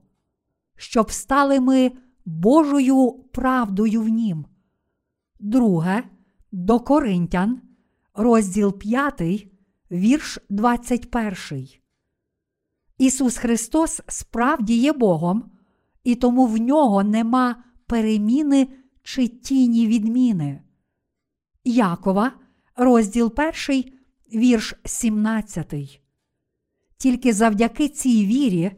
щоб стали ми Божою правдою в Нім. Друге до Коринтян, розділ 5, вірш 21. Ісус Христос справді є Богом, і тому в нього нема переміни чи тіні відміни. Якова, розділ 1, вірш 17. Тільки завдяки цій вірі,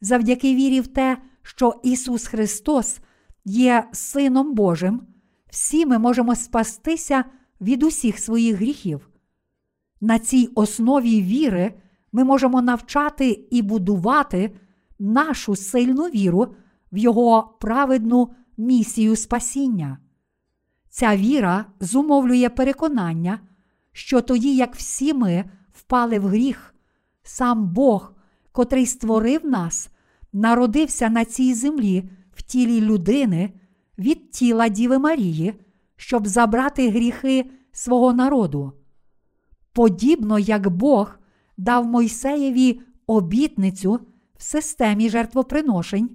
завдяки вірі в те, що Ісус Христос є Сином Божим, всі ми можемо спастися від усіх своїх гріхів. На цій основі віри ми можемо навчати і будувати нашу сильну віру в Його праведну місію спасіння. Ця віра зумовлює переконання, що тоді, як всі ми впали в гріх, сам Бог, котрий створив нас, народився на цій землі в тілі людини від тіла Діви Марії, щоб забрати гріхи свого народу. Подібно як Бог дав Мойсеєві обітницю в системі жертвоприношень,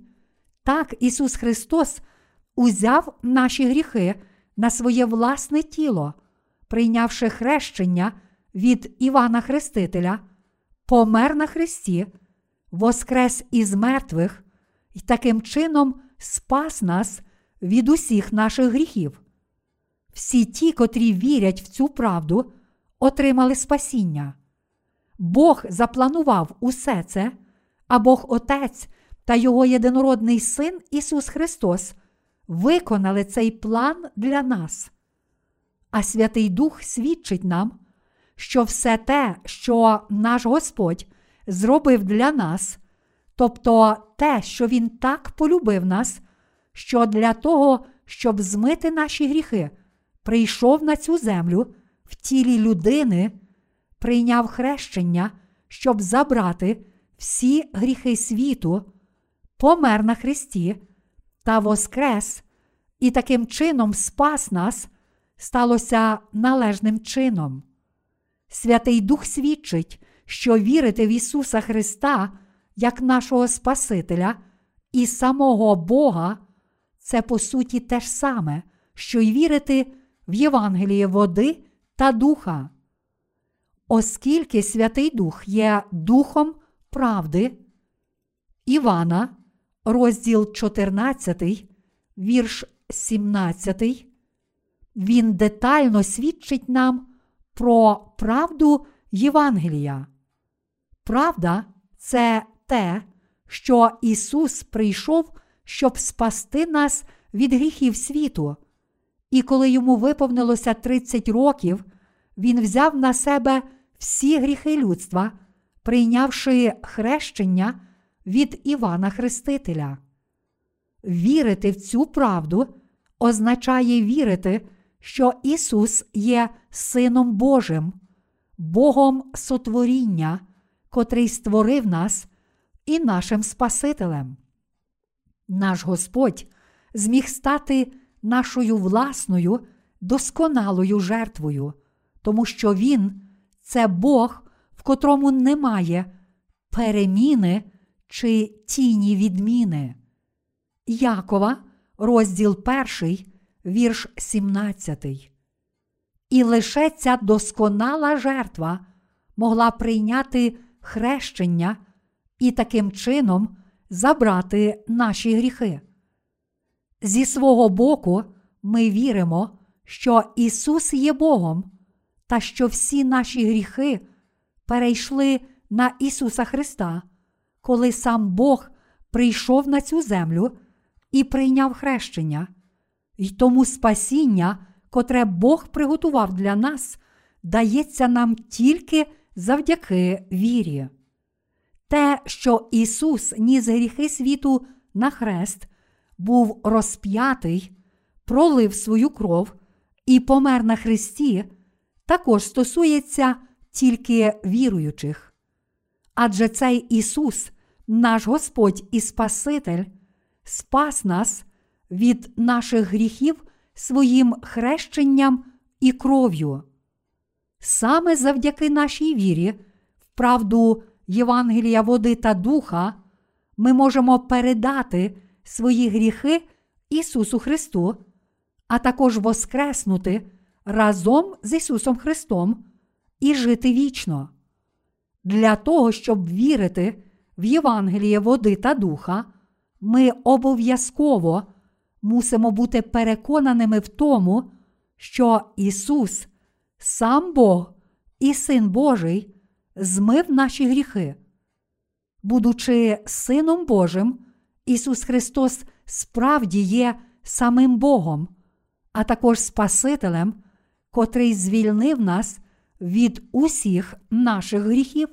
так Ісус Христос узяв наші гріхи на своє власне тіло, прийнявши хрещення від Івана Хрестителя, помер на Христі, воскрес із мертвих і таким чином спас нас від усіх наших гріхів. Всі ті, котрі вірять в цю правду, отримали спасіння. Бог запланував усе це, а Бог Отець та Його єдинородний Син Ісус Христос виконали цей план для нас. А Святий Дух свідчить нам, що все те, що наш Господь зробив для нас, тобто те, що Він так полюбив нас, що для того, щоб змити наші гріхи, прийшов на цю землю в тілі людини, прийняв хрещення, щоб забрати всі гріхи світу, помер на Христі та воскрес, і таким чином спас нас, сталося належним чином. Святий Дух свідчить, що вірити в Ісуса Христа як нашого Спасителя і самого Бога це по суті те ж саме, що й вірити в Євангеліє води та духа. Оскільки Святий Дух є Духом правди, Івана, розділ 14, вірш 17, він детально свідчить нам про правду Євангелія. Правда це те, що Ісус прийшов, щоб спасти нас від гріхів світу. І коли йому виповнилося 30 років, Він взяв на себе всі гріхи людства, прийнявши хрещення від Івана Хрестителя. Вірити в цю правду означає вірити, що Ісус є Сином Божим, Богом сотворіння, котрий створив нас і нашим Спасителем. Наш Господь зміг стати нашою власною досконалою жертвою, тому що Він це Бог, в котрому немає переміни чи тіні відміни. Якова, розділ 1, вірш 17. І лише ця досконала жертва могла прийняти хрещення і таким чином забрати наші гріхи. Зі свого боку, ми віримо, що Ісус є Богом та що всі наші гріхи перейшли на Ісуса Христа, коли сам Бог прийшов на цю землю і прийняв хрещення, І тому спасіння, котре Бог приготував для нас, дається нам тільки завдяки вірі. Те, що Ісус ніс гріхи світу на хрест, був розп'ятий, пролив свою кров і помер на Христі, також стосується тільки віруючих. Адже цей Ісус, наш Господь і Спаситель, спас нас від наших гріхів своїм хрещенням і кров'ю. Саме завдяки нашій вірі, в правду Євангелія води та духа, ми можемо передати свої гріхи Ісусу Христу, а також воскреснути разом з Ісусом Христом і жити вічно. Для того, щоб вірити в Євангеліє води та духа, ми обов'язково мусимо бути переконаними в тому, що Ісус, сам Бог і Син Божий, змив наші гріхи. Будучи Сином Божим, Ісус Христос справді є самим Богом, а також Спасителем, котрий звільнив нас від усіх наших гріхів.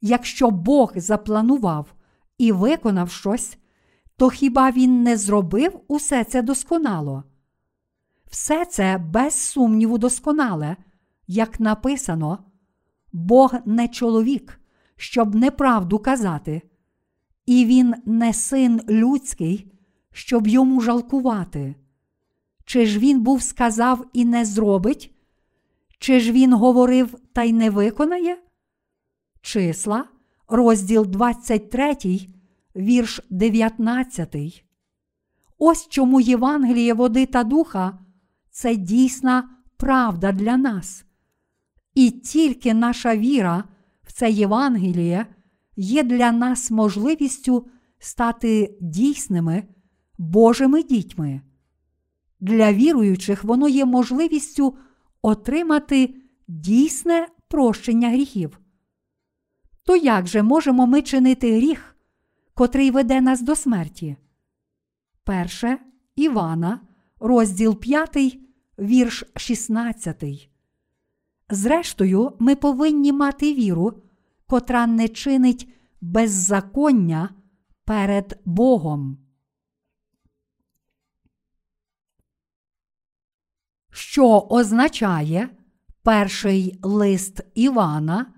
Якщо Бог запланував і виконав щось, то хіба Він не зробив усе це досконало? Все це без сумніву досконале, як написано, Бог не чоловік, щоб неправду казати, і він не син людський, щоб йому жалкувати. Чи ж він був сказав і не зробить? Чи ж він говорив та й не виконає? Числа, розділ 23, вірш 19. Ось чому Євангеліє води та духа це дійсна правда для нас. І тільки наша віра в це Євангеліє є для нас можливістю стати дійсними Божими дітьми. Для віруючих воно є можливістю отримати дійсне прощення гріхів. То як же можемо ми чинити гріх, котрий веде нас до смерті? Перше Івана, розділ 5, вірш 16. Зрештою, ми повинні мати віру, котра не чинить беззаконня перед Богом. Що означає перший лист Івана,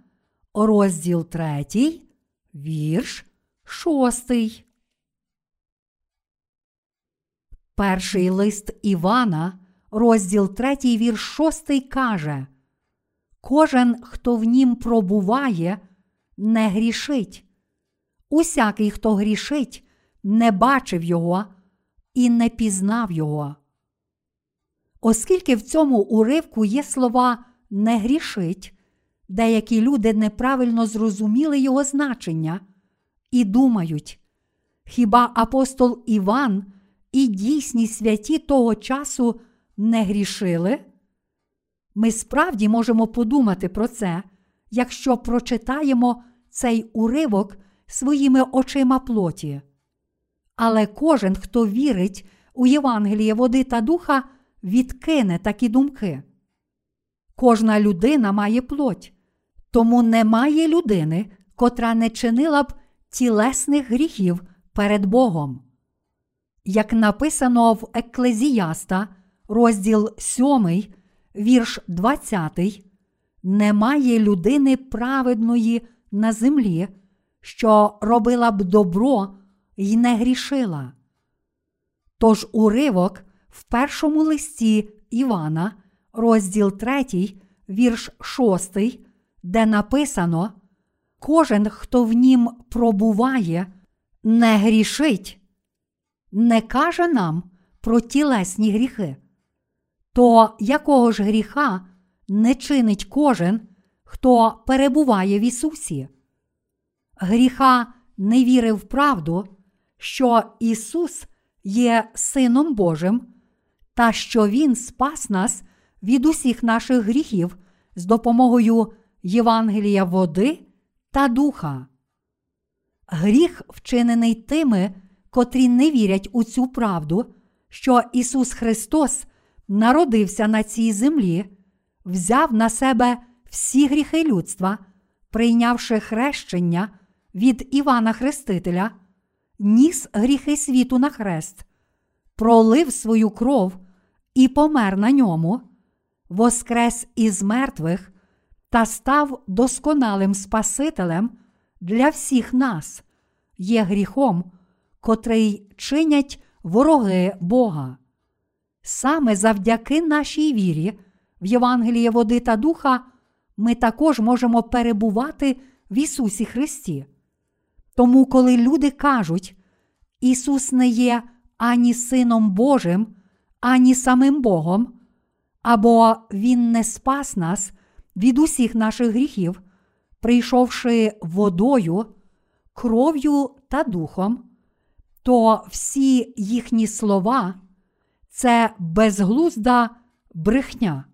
розділ 3, вірш 6. Перший лист Івана, розділ 3, вірш 6 каже: Кожен, хто в нім пробуває, не грішить. Усякий, хто грішить, не бачив його і не пізнав його. Оскільки в цьому уривку є слова не грішить, деякі люди неправильно зрозуміли його значення і думають, хіба апостол Іван і дійсні святі того часу не грішили? Ми справді можемо подумати про це, якщо прочитаємо цей уривок своїми очима плоті. Але кожен, хто вірить у Євангеліє води та духа, відкине такі думки. Кожна людина має плоть, тому немає людини, котра не чинила б тілесних гріхів перед Богом. Як написано в Еклезіаста, розділ 7, вірш 20, немає людини праведної на землі, що робила б добро й не грішила. Тож уривок в першому листі Івана, розділ 3, вірш 6, де написано: Кожен, хто в нім пробуває, не грішить, не каже нам про тілесні гріхи. То якого ж гріха не чинить кожен, хто перебуває в Ісусі? Гріха не вірив в правду, що Ісус є Сином Божим, та що Він спас нас від усіх наших гріхів з допомогою Євангелія води та духа. Гріх, вчинений тими, котрі не вірять у цю правду, що Ісус Христос народився на цій землі, взяв на себе всі гріхи людства, прийнявши хрещення від Івана Хрестителя, ніс гріхи світу на хрест, пролив свою кров і помер на ньому, воскрес із мертвих та став досконалим Спасителем для всіх нас, є гріхом, котрий чинять вороги Бога. Саме завдяки нашій вірі в Євангеліє води та духа ми також можемо перебувати в Ісусі Христі. Тому, коли люди кажуть, Ісус не є ані Сином Божим, ані самим Богом, або Він не спас нас від усіх наших гріхів, прийшовши водою, кров'ю та духом, то всі їхні слова це безглузда брехня.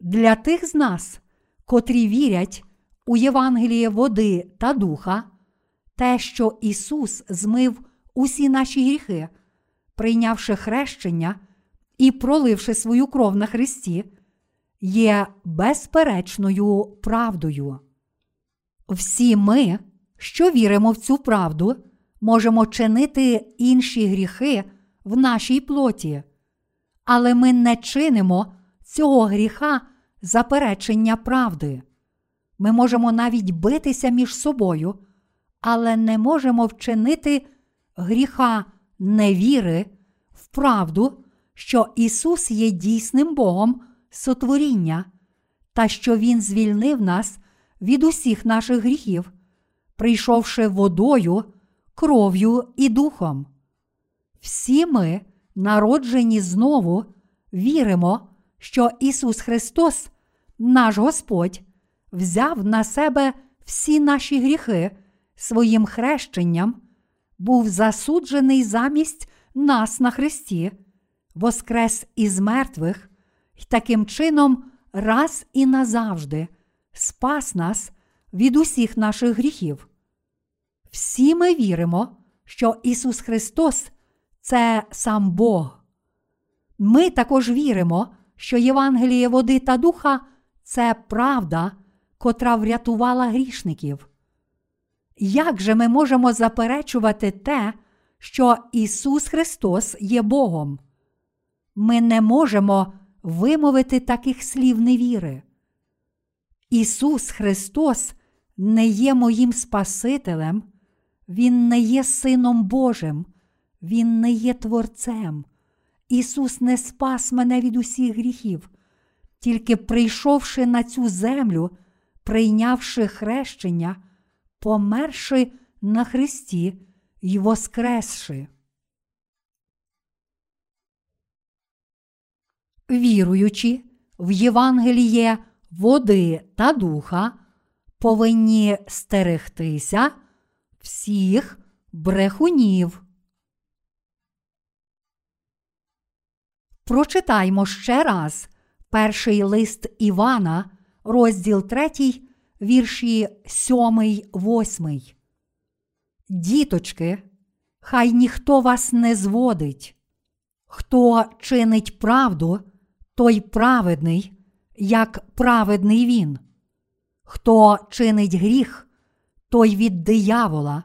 Для тих з нас, котрі вірять у Євангеліє води та духа, те, що Ісус змив усі наші гріхи, прийнявши хрещення і проливши свою кров на Христі, є безперечною правдою. Всі ми, що віримо в цю правду, можемо чинити інші гріхи в нашій плоті, але ми не чинимо цього гріха заперечення правди. Ми можемо навіть битися між собою, але не можемо вчинити гріха невіри в правду, що Ісус є дійсним Богом сотворіння, та що Він звільнив нас від усіх наших гріхів, прийшовши водою, кров'ю і духом. Всі ми, народжені знову, віримо, що Ісус Христос, наш Господь, взяв на себе всі наші гріхи своїм хрещенням, був засуджений замість нас на Христі, воскрес із мертвих і таким чином раз і назавжди спас нас від усіх наших гріхів. Всі ми віримо, що Ісус Христос це сам Бог. Ми також віримо, що Євангеліє води та духа це правда, котра врятувала грішників. Як же ми можемо заперечувати те, що Ісус Христос є Богом? Ми не можемо вимовити таких слів невіри. Ісус Христос не є моїм Спасителем, Він не є Сином Божим, Він не є Творцем. Ісус не спас мене від усіх гріхів, тільки прийшовши на цю землю, прийнявши хрещення, померши на Христі й воскресши. Віруючи в Євангеліє води та духа, повинні стерегтися всіх брехунів. Прочитаймо ще раз перший лист Івана, розділ 3, вірші 7, 8. Діточки, хай ніхто вас не зводить. Хто чинить правду, той праведний, як праведний він. Хто чинить гріх, той від диявола,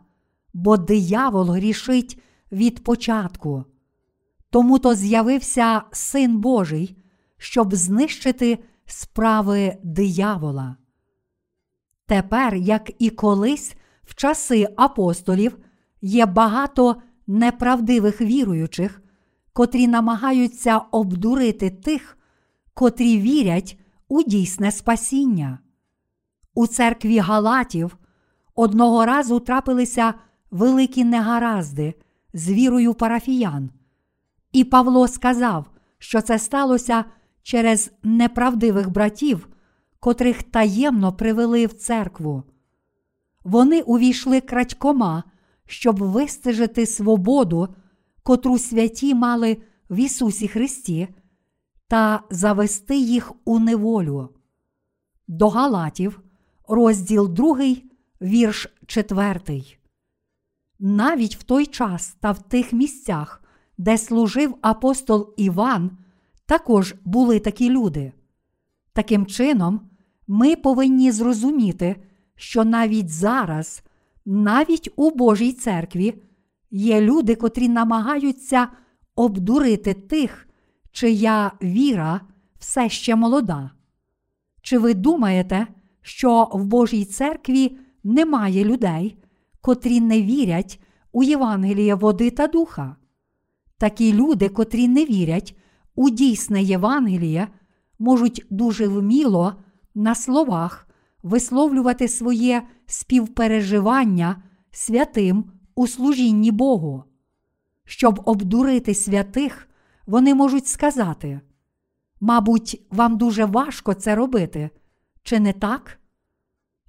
бо диявол грішить від початку. Тому то з'явився Син Божий, щоб знищити справи диявола. Тепер, як і колись, в часи апостолів, є багато неправдивих віруючих, котрі намагаються обдурити тих, котрі вірять у дійсне спасіння. У церкві Галатів одного разу трапилися великі негаразди з вірою парафіян. І Павло сказав, що це сталося через неправдивих братів, котрих таємно привели в церкву. Вони увійшли крадькома, щоб вистежити свободу, котру святі мали в Ісусі Христі, та завести їх у неволю. До Галатів, розділ 2, вірш 4. Навіть в той час та в тих місцях, де служив апостол Іван, також були такі люди. Таким чином, ми повинні зрозуміти, що навіть зараз, навіть у Божій церкві, є люди, котрі намагаються обдурити тих, чия віра все ще молода. Чи ви думаєте, що в Божій церкві немає людей, котрі не вірять у Євангеліє води та духа? Такі люди, котрі не вірять у дійсне Євангеліє, можуть дуже вміло на словах висловлювати своє співпереживання святим у служінні Богу. Щоб обдурити святих, вони можуть сказати: Мабуть, вам дуже важко це робити, чи не так?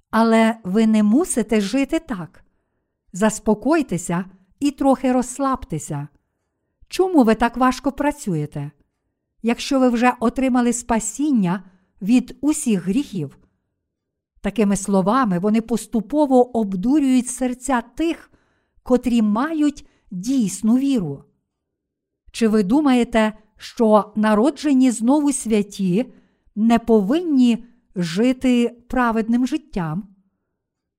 Але ви не мусите жити так. Заспокойтеся і трохи розслабтеся. Чому ви так важко працюєте? Якщо ви вже отримали спасіння від усіх гріхів? Такими словами, вони поступово обдурюють серця тих, котрі мають дійсну віру. Чи ви думаєте, що народжені знову святі не повинні жити праведним життям?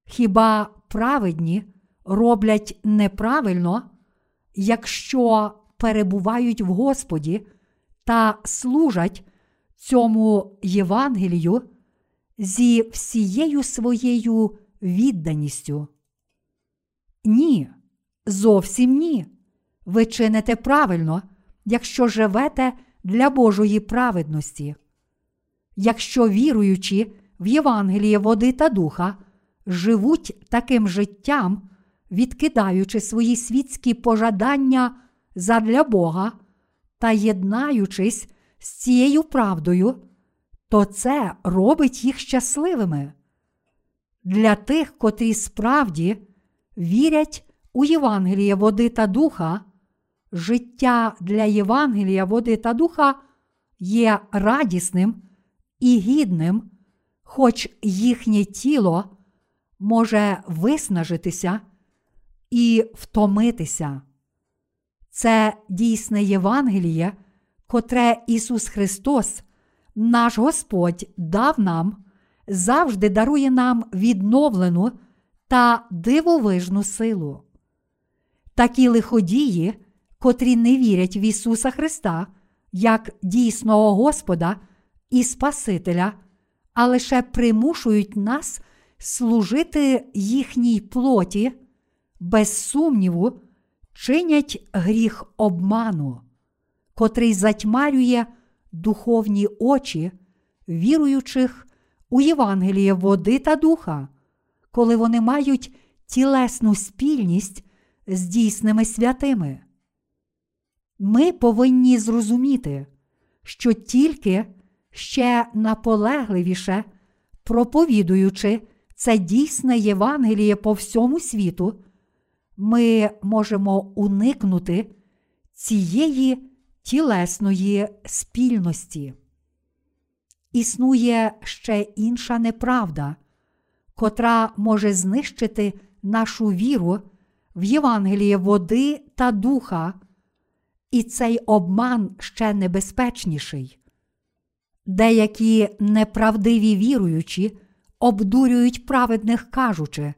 Хіба праведні роблять неправильно, якщо перебувають в Господі та служать цьому Євангелію зі всією своєю відданістю? Ні, зовсім ні. Ви чините правильно, якщо живете для Божої праведності. Якщо віруючи в Євангеліє води та духа, живуть таким життям, відкидаючи свої світські пожадання задля Бога та єднаючись з цією правдою, то це робить їх щасливими. Для тих, котрі справді вірять у Євангеліє води та духа, життя для Євангелія води та духа є радісним і гідним, хоч їхнє тіло може виснажитися і втомитися. Це дійсне Євангеліє, котре Ісус Христос, наш Господь, дав нам, завжди дарує нам відновлену та дивовижну силу. Такі лиходії, котрі не вірять в Ісуса Христа як дійсного Господа і Спасителя, а лише примушують нас служити їхній плоті, без сумніву, чинять гріх обману, котрий затьмарює духовні очі, віруючих у Євангеліє води та духа, коли вони мають тілесну спільність з дійсними святими. Ми повинні зрозуміти, що тільки ще наполегливіше проповідуючи це дійсне Євангеліє по всьому світу, ми можемо уникнути цієї тілесної спільності. Існує ще інша неправда, котра може знищити нашу віру в Євангеліє води та духа, і цей обман ще небезпечніший. Деякі неправдиві віруючі обдурюють праведних, кажучи,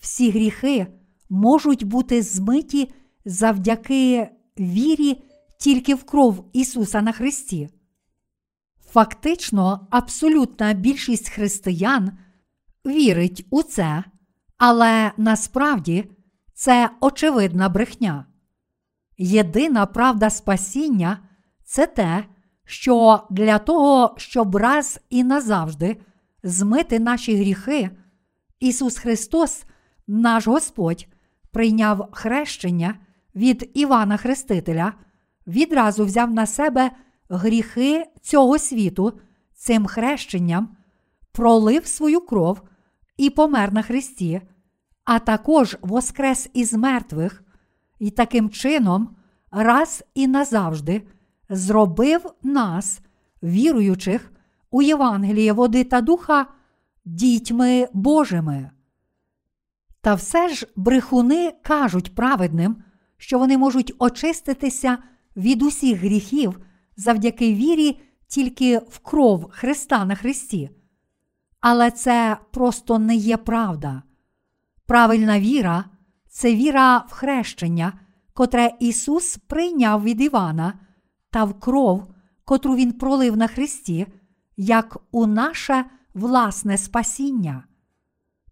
всі гріхи можуть бути змиті завдяки вірі тільки в кров Ісуса на Христі. Фактично, абсолютна більшість християн вірить у це, але насправді це очевидна брехня. Єдина правда спасіння це те, що для того, щоб раз і назавжди змити наші гріхи, Ісус Христос, наш Господь, прийняв хрещення від Івана Хрестителя, відразу взяв на себе гріхи цього світу цим хрещенням, пролив свою кров і помер на Христі, а також воскрес із мертвих, і таким чином раз і назавжди зробив нас, віруючих у Євангеліє води та духа, дітьми Божими. Та все ж брехуни кажуть праведним, що вони можуть очиститися від усіх гріхів завдяки вірі тільки в кров Христа на Христі. Але це просто не є правда. Правильна віра це віра в хрещення, котре Ісус прийняв від Івана, та в кров, котру Він пролив на Христі, як у наше власне спасіння.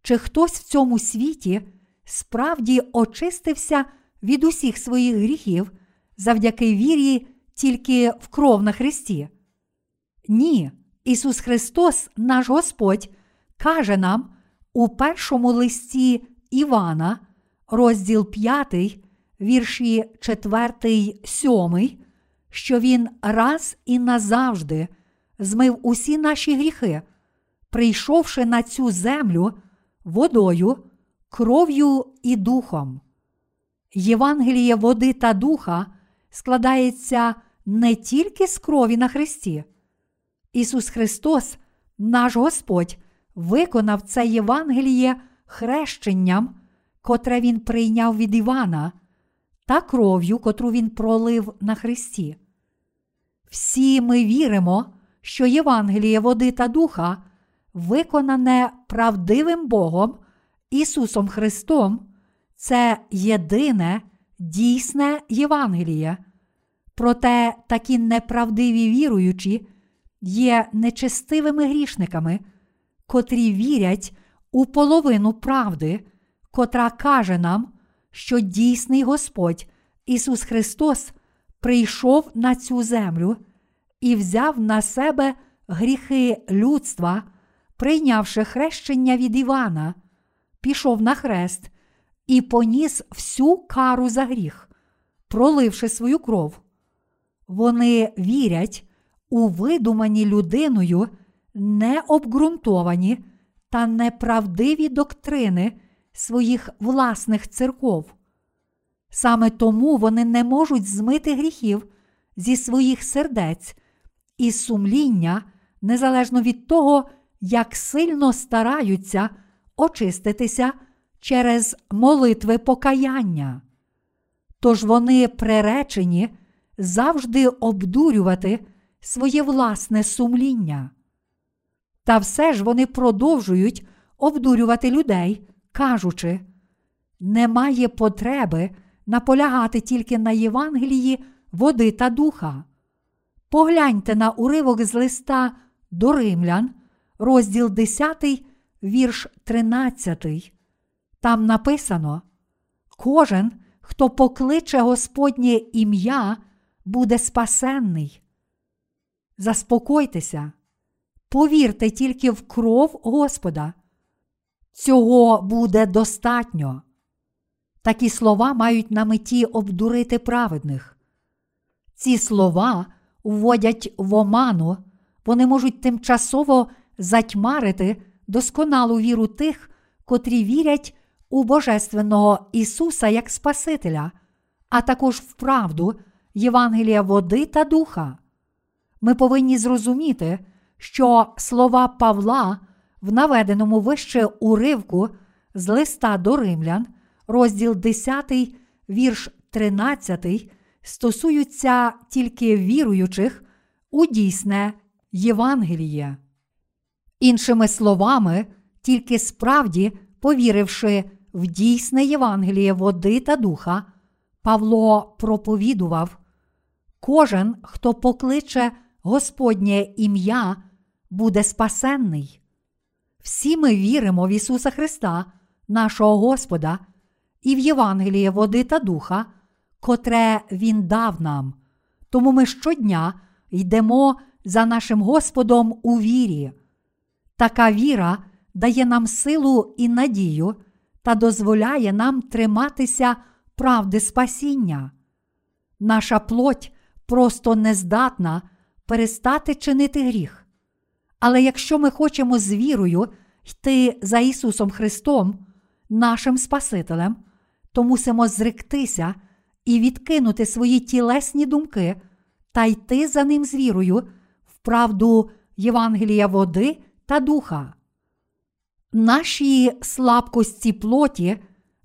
Чи хтось в цьому світі справді очистився від усіх своїх гріхів завдяки вірі тільки в кров на Христі? Ні, Ісус Христос, наш Господь, каже нам у першому листі Івана, розділ 5, вірші 4, 7, що Він раз і назавжди змив усі наші гріхи, прийшовши на цю землю водою, кров'ю і духом. Євангеліє води та духа складається не тільки з крові на Христі. Ісус Христос, наш Господь, виконав це Євангеліє хрещенням, котре Він прийняв від Івана, та кров'ю, котру Він пролив на Христі. Всі ми віримо, що Євангеліє води та духа, виконане правдивим Богом, Ісусом Христом, це єдине дійсне Євангеліє. Проте такі неправдиві віруючі є нечестивими грішниками, котрі вірять у половину правди, котра каже нам, що дійсний Господь Ісус Христос прийшов на цю землю і взяв на себе гріхи людства, прийнявши хрещення від Івана, пішов на хрест і поніс всю кару за гріх, проливши свою кров. Вони вірять у видумані людиною необґрунтовані та неправдиві доктрини своїх власних церков. Саме тому вони не можуть змити гріхів зі своїх сердець і сумління, незалежно від того, як сильно стараються очиститися через молитви покаяння. Тож вони приречені завжди обдурювати своє власне сумління. Та все ж вони продовжують обдурювати людей, кажучи, немає потреби наполягати тільки на Євангелії води та духа. Погляньте на уривок з листа до римлян, розділ 10, вірш 13. Там написано: Кожен, хто покличе Господнє ім'я, буде спасенний. Заспокойтеся, повірте тільки в кров Господа. Цього буде достатньо. Такі слова мають на меті обдурити праведних. Ці слова вводять в оману, вони можуть тимчасово затьмарити досконалу віру тих, котрі вірять у Божественного Ісуса як Спасителя, а також в правду Євангелія води та духа. Ми повинні зрозуміти, що слова Павла в наведеному вище уривку з листа до римлян, розділ 10, вірш 13, стосуються тільки віруючих у дійсне Євангеліє. Іншими словами, тільки справді, повіривши в дійсне Євангеліє води та духа, Павло проповідував: кожен, хто покличе Господнє ім'я, буде спасенний. Всі ми віримо в Ісуса Христа, нашого Господа, і в Євангеліє води та духа, котре Він дав нам. Тому ми щодня йдемо за нашим Господом у вірі. Така віра дає нам силу і надію та дозволяє нам триматися правди спасіння. Наша плоть просто не здатна перестати чинити гріх. Але якщо ми хочемо з вірою йти за Ісусом Христом, нашим Спасителем, то мусимо зректися і відкинути свої тілесні думки та йти за ним з вірою в правду Євангелія води та духа. Наші слабкості плоті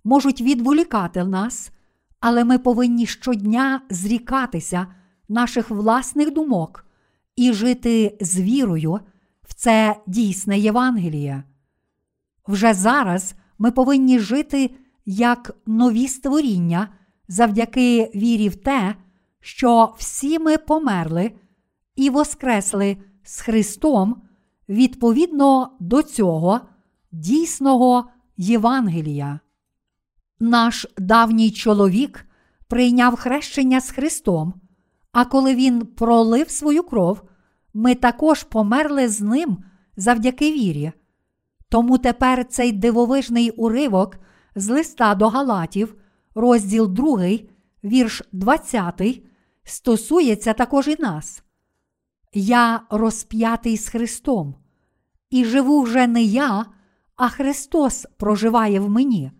можуть відволікати нас, але ми повинні щодня зрікатися наших власних думок і жити з вірою в це дійсне Євангеліє. Вже зараз ми повинні жити як нові створіння завдяки вірі в те, що всі ми померли і воскресли з Христом відповідно до цього дійсного Євангелія. Наш давній чоловік прийняв хрещення з Христом, а коли Він пролив свою кров, ми також померли з ним завдяки вірі. Тому тепер цей дивовижний уривок з листа до Галатів, розділ 2, вірш 20, стосується також і нас. Я розп'ятий з Христом, і живу вже не я, а Христос проживає в мені.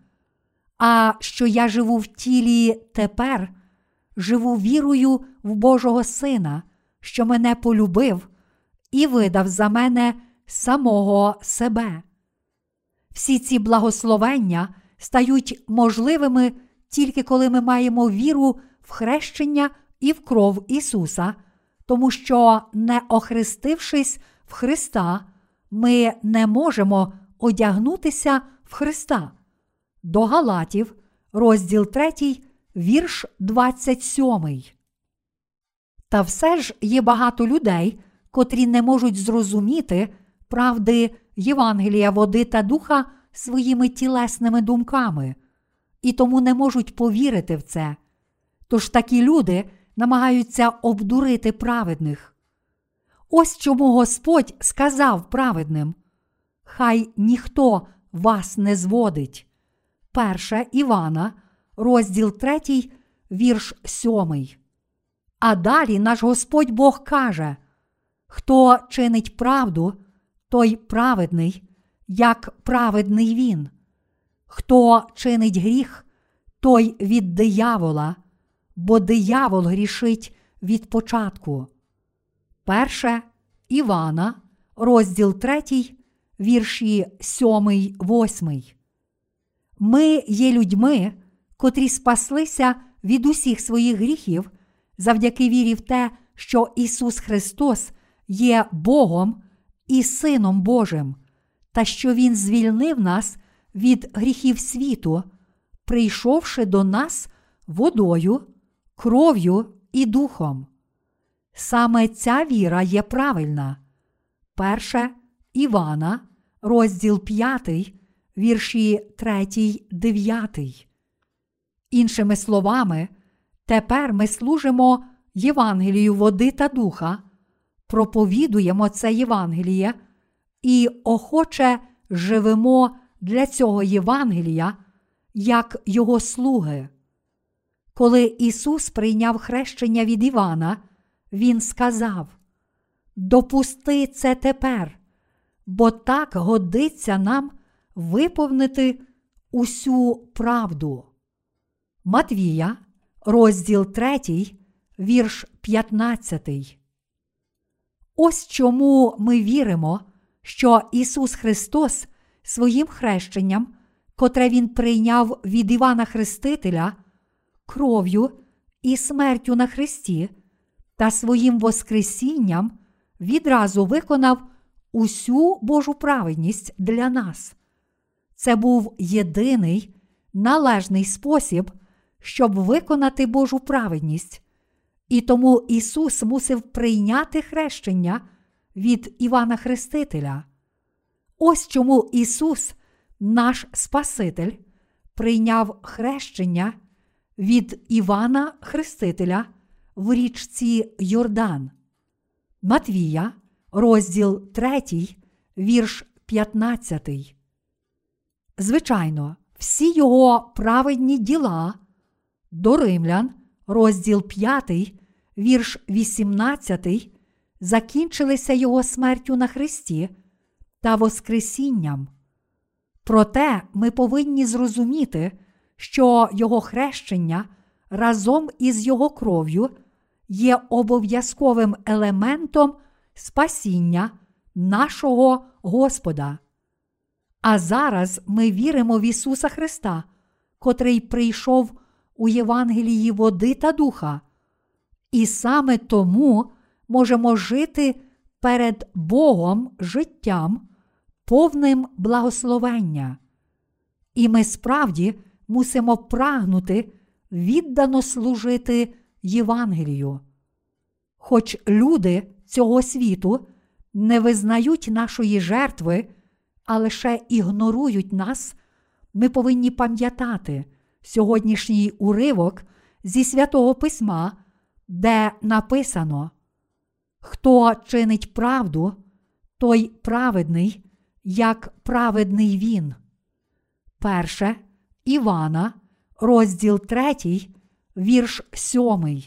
А що я живу в тілі тепер, живу вірою в Божого Сина, що мене полюбив і видав за мене самого себе. Всі ці благословення стають можливими тільки коли ми маємо віру в хрещення і в кров Ісуса, тому що, не охрестившись в Христа, ми не можемо одягнутися в Христа. До Галатів, розділ 3, вірш 27. Та все ж є багато людей, котрі не можуть зрозуміти правди Євангелія води та духа своїми тілесними думками, і тому не можуть повірити в це. Тож такі люди намагаються обдурити праведних. Ось чому Господь сказав праведним: Хай ніхто вас не зводить. Перша Івана, розділ 3, вірш 7. А далі наш Господь Бог каже: Хто чинить правду, той праведний, як праведний він. Хто чинить гріх, той від диявола, бо диявол грішить від початку. Перше Івана, розділ 3, вірші 7, 8. Ми є людьми, котрі спаслися від усіх своїх гріхів завдяки вірі в те, що Ісус Христос є Богом і Сином Божим, та що Він звільнив нас від гріхів світу, прийшовши до нас водою, кров'ю і духом. Саме ця віра є правильна. Перше Івана, розділ 5, вірші 3, 9. Іншими словами, тепер ми служимо Євангелію води та духа, проповідуємо це Євангеліє і охоче живемо для цього Євангелія як Його слуги. Коли Ісус прийняв хрещення від Івана, Він сказав: Допусти це тепер, бо так годиться нам виповнити усю правду. Матвія, розділ 3, вірш 15. Ось чому ми віримо, що Ісус Христос своїм хрещенням, котре Він прийняв від Івана Хрестителя, кров'ю і смертю на Христі, та своїм Воскресінням відразу виконав усю Божу праведність для нас. Це був єдиний належний спосіб, щоб виконати Божу праведність. І тому Ісус мусив прийняти хрещення від Івана Хрестителя. Ось чому Ісус, наш Спаситель, прийняв хрещення від Івана Хрестителя в річці Йордан. Матвія, розділ 3, вірш 15. Звичайно, всі його праведні діла до римлян, розділ 5, вірш 18, закінчилися його смертю на Христі та Воскресінням. Проте ми повинні зрозуміти, що Його хрещення разом із Його кров'ю є обов'язковим елементом спасіння нашого Господа. А зараз ми віримо в Ісуса Христа, котрий прийшов у Євангелії води та духа, і саме тому можемо жити перед Богом життям, повним благословення. І ми справді мусимо прагнути віддано служити Євангелію. Хоч люди цього світу не визнають нашої жертви, а лише ігнорують нас, ми повинні пам'ятати сьогоднішній уривок зі святого Письма, де написано: Хто чинить правду, той праведний, як праведний він. Перше Івана, розділ 3, вірш 7.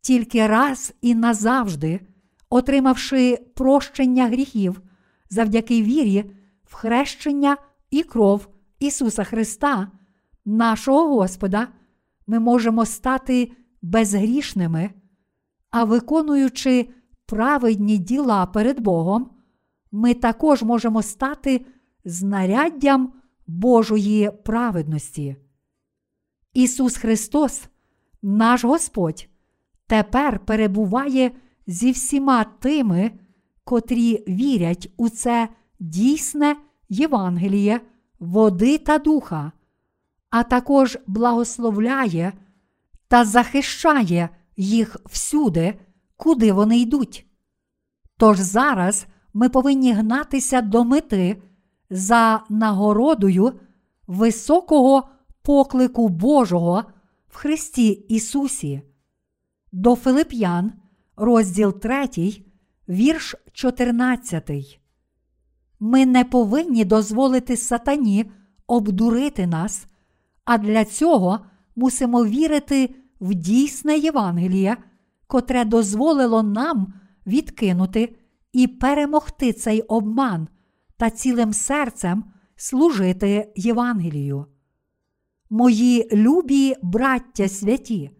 Тільки раз і назавжди, отримавши прощення гріхів завдяки вірі в хрещення і кров Ісуса Христа, нашого Господа, ми можемо стати безгрішними, а виконуючи праведні діла перед Богом, ми також можемо стати знаряддям Божої праведності. Ісус Христос, наш Господь, тепер перебуває зі всіма тими, котрі вірять у це дійсне Євангеліє, води та духа, а також благословляє та захищає їх всюди, куди вони йдуть. Тож зараз ми повинні гнатися до мети за нагородою високого поклику Божого в Христі Ісусі. До Филип'ян, розділ 3, вірш 14. Ми не повинні дозволити сатані обдурити нас, а для цього мусимо вірити в дійсне Євангеліє, котре дозволило нам відкинути і перемогти цей обман та цілим серцем служити Євангелію. Мої любі браття святі,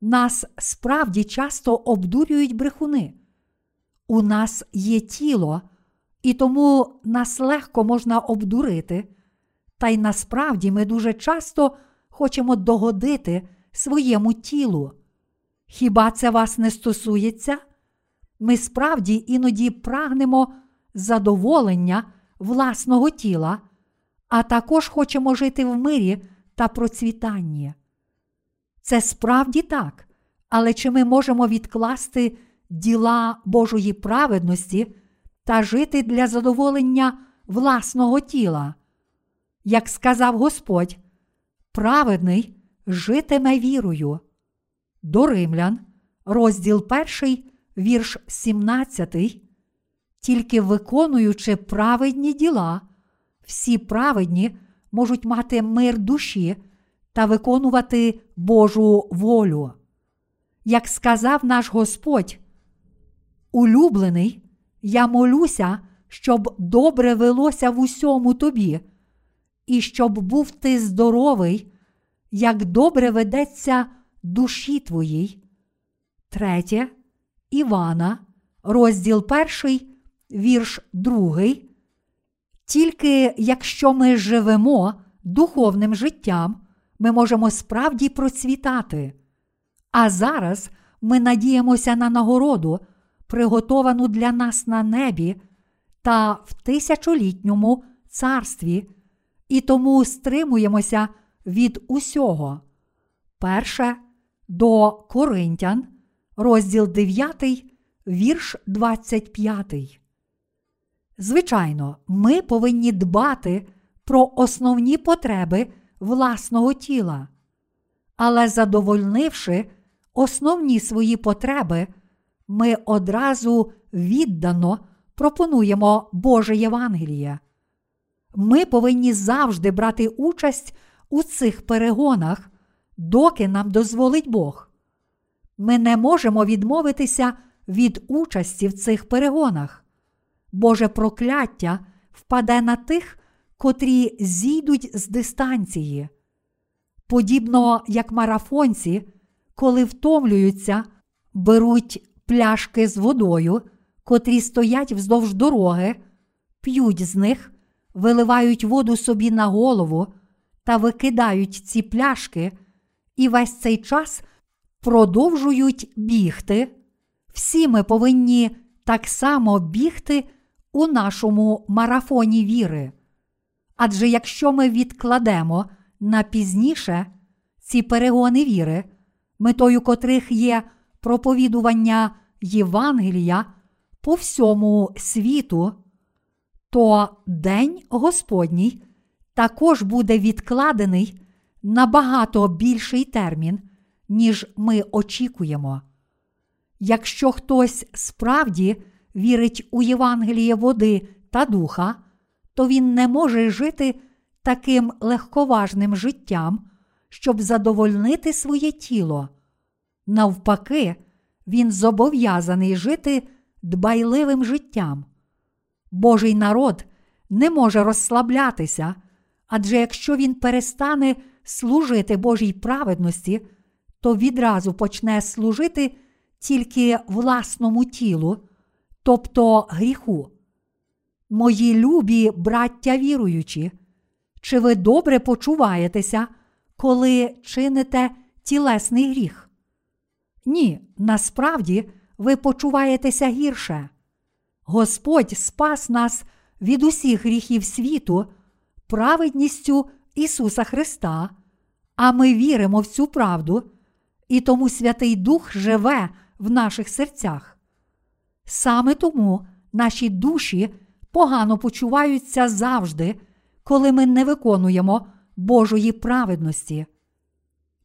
нас справді часто обдурюють брехуни. У нас є тіло, і тому нас легко можна обдурити, та й насправді ми дуже часто хочемо догодити своєму тілу. Хіба це вас не стосується? Ми справді іноді прагнемо задоволення власного тіла, а також хочемо жити в мирі та процвітанні. Це справді так, Але чи ми можемо відкласти діла Божої праведності та жити для задоволення власного тіла? Як сказав Господь, праведний житиме вірою. До Римлян, розділ 1, вірш 17, тільки виконуючи праведні діла, всі праведні можуть мати мир душі та виконувати Божу волю. Як сказав наш Господь, улюблений, я молюся, щоб добре велося в усьому тобі, і щоб був ти здоровий, як добре ведеться душі твоїй. Третє Івана, розділ перший, вірш другий. Тільки якщо ми живемо духовним життям, ми можемо справді процвітати. А зараз ми надіємося на нагороду, приготовану для нас на небі та в тисячолітньому царстві, і тому стримуємося від усього. Перше до Коринтян, розділ 9, вірш 25. Звичайно, ми повинні дбати про основні потреби власного тіла. Але задовольнивши основні свої потреби, ми одразу віддано пропонуємо Боже Євангеліє. Ми повинні завжди брати участь у цих перегонах, доки нам дозволить Бог. Ми не можемо відмовитися від участі в цих перегонах. Боже прокляття впаде на тих, котрі зійдуть з дистанції. Подібно як марафонці, коли втомлюються, беруть пляшки з водою, котрі стоять вздовж дороги, п'ють з них, виливають воду собі на голову та викидають ці пляшки, і весь цей час продовжують бігти. Всі ми повинні так само бігти у нашому марафоні віри. Адже якщо ми відкладемо на пізніше ці перегони віри, метою котрих є проповідування Євангелія по всьому світу, то День Господній також буде відкладений набагато більший термін, ніж ми очікуємо. Якщо хтось справді вірить у Євангеліє води та духа, то він не може жити таким легковажним життям, щоб задовольнити своє тіло. Навпаки, він зобов'язаний жити дбайливим життям. Божий народ не може розслаблятися, адже якщо він перестане служити Божій праведності, то відразу почне служити тільки власному тілу, тобто гріху. Мої любі браття віруючі, чи ви добре почуваєтеся, коли чините тілесний гріх? Ні, насправді ви почуваєтеся гірше. Господь спас нас від усіх гріхів світу, праведністю Ісуса Христа, а ми віримо в цю правду, і тому Святий Дух живе в наших серцях. Саме тому наші душі погано почуваються завжди, коли ми не виконуємо Божої праведності.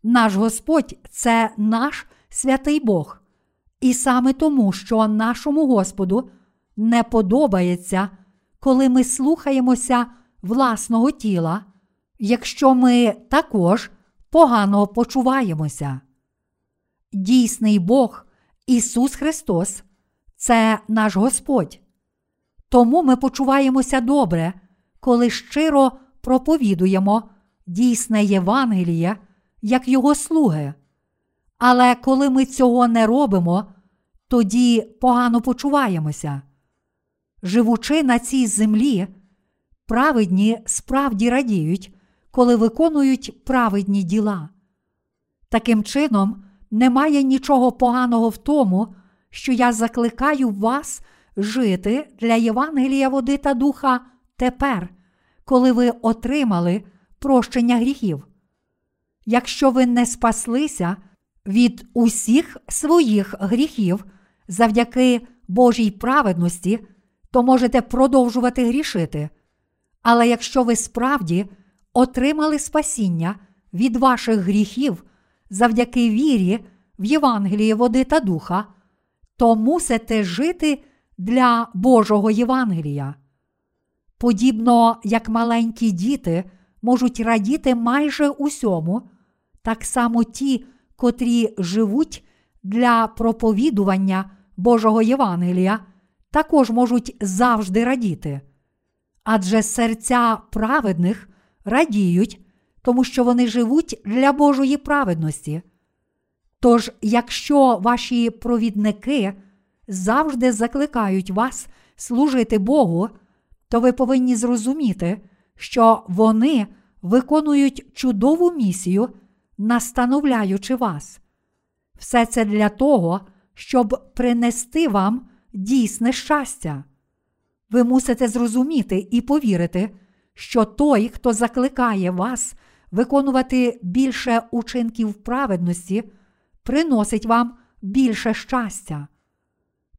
Наш Господь це наш святий Бог, і саме тому, що нашому Господу не подобається, коли ми слухаємося власного тіла, якщо ми також погано почуваємося. Дійсний Бог Ісус Христос це наш Господь. Тому ми почуваємося добре, коли щиро проповідуємо дійсне Євангеліє як Його слуги. Але коли ми цього не робимо, тоді погано почуваємося. Живучи на цій землі, праведні справді радіють, коли виконують праведні діла. Таким чином, немає нічого поганого в тому, що я закликаю вас жити для Євангелія води та духа тепер, коли ви отримали прощення гріхів. Якщо ви не спаслися, від усіх своїх гріхів завдяки Божій праведності, то можете продовжувати грішити. Але якщо ви справді отримали спасіння від ваших гріхів завдяки вірі в Євангеліє води та духа, то мусите жити для Божого Євангелія. Подібно як маленькі діти можуть радіти майже усьому, так само ті, котрі живуть для проповідування Божого Євангелія, також можуть завжди радіти. Адже серця праведних радіють, тому що вони живуть для Божої праведності. Тож, якщо ваші провідники завжди закликають вас служити Богу, то ви повинні зрозуміти, що вони виконують чудову місію, настановляючи вас. Все це для того, щоб принести вам дійсне щастя. Ви мусите зрозуміти і повірити, що той, хто закликає вас виконувати більше учинків праведності, приносить вам більше щастя.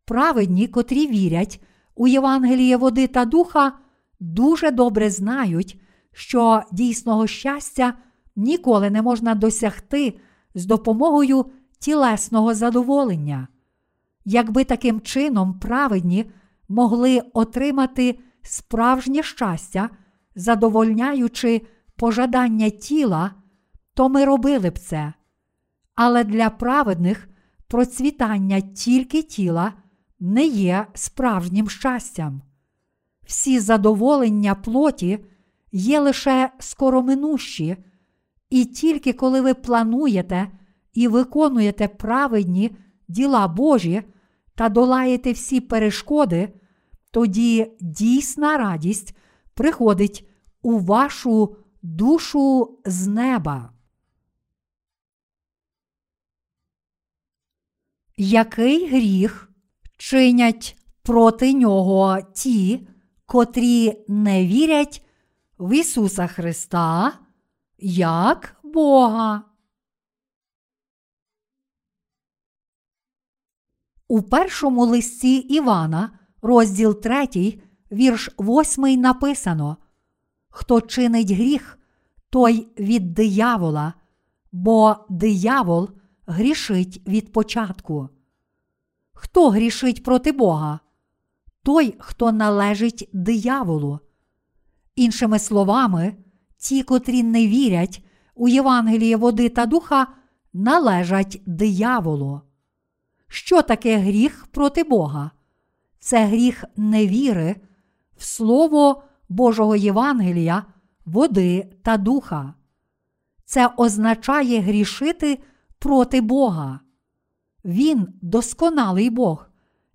Праведні, котрі вірять у Євангеліє води та духа, дуже добре знають, що дійсного щастя ніколи не можна досягти з допомогою тілесного задоволення. Якби таким чином праведні могли отримати справжнє щастя, задовольняючи пожадання тіла, то ми робили б це. Але для праведних процвітання тільки тіла не є справжнім щастям. Всі задоволення плоті є лише скороминущі, і тільки коли ви плануєте і виконуєте праведні діла Божі та долаєте всі перешкоди, тоді дійсна радість приходить у вашу душу з неба. Який гріх чинять проти нього ті, котрі не вірять в Ісуса Христа як Бога? У першому листі Івана, розділ 3, вірш 8 написано: Хто чинить гріх, той від диявола, бо диявол грішить від початку. Хто грішить проти Бога? Той, хто належить дияволу. Іншими словами, ті, котрі не вірять у Євангеліє води та духа, належать дияволу. Що таке гріх проти Бога? Це гріх невіри в Слово Божого Євангелія, води та духа. Це означає грішити проти Бога. Він досконалий Бог,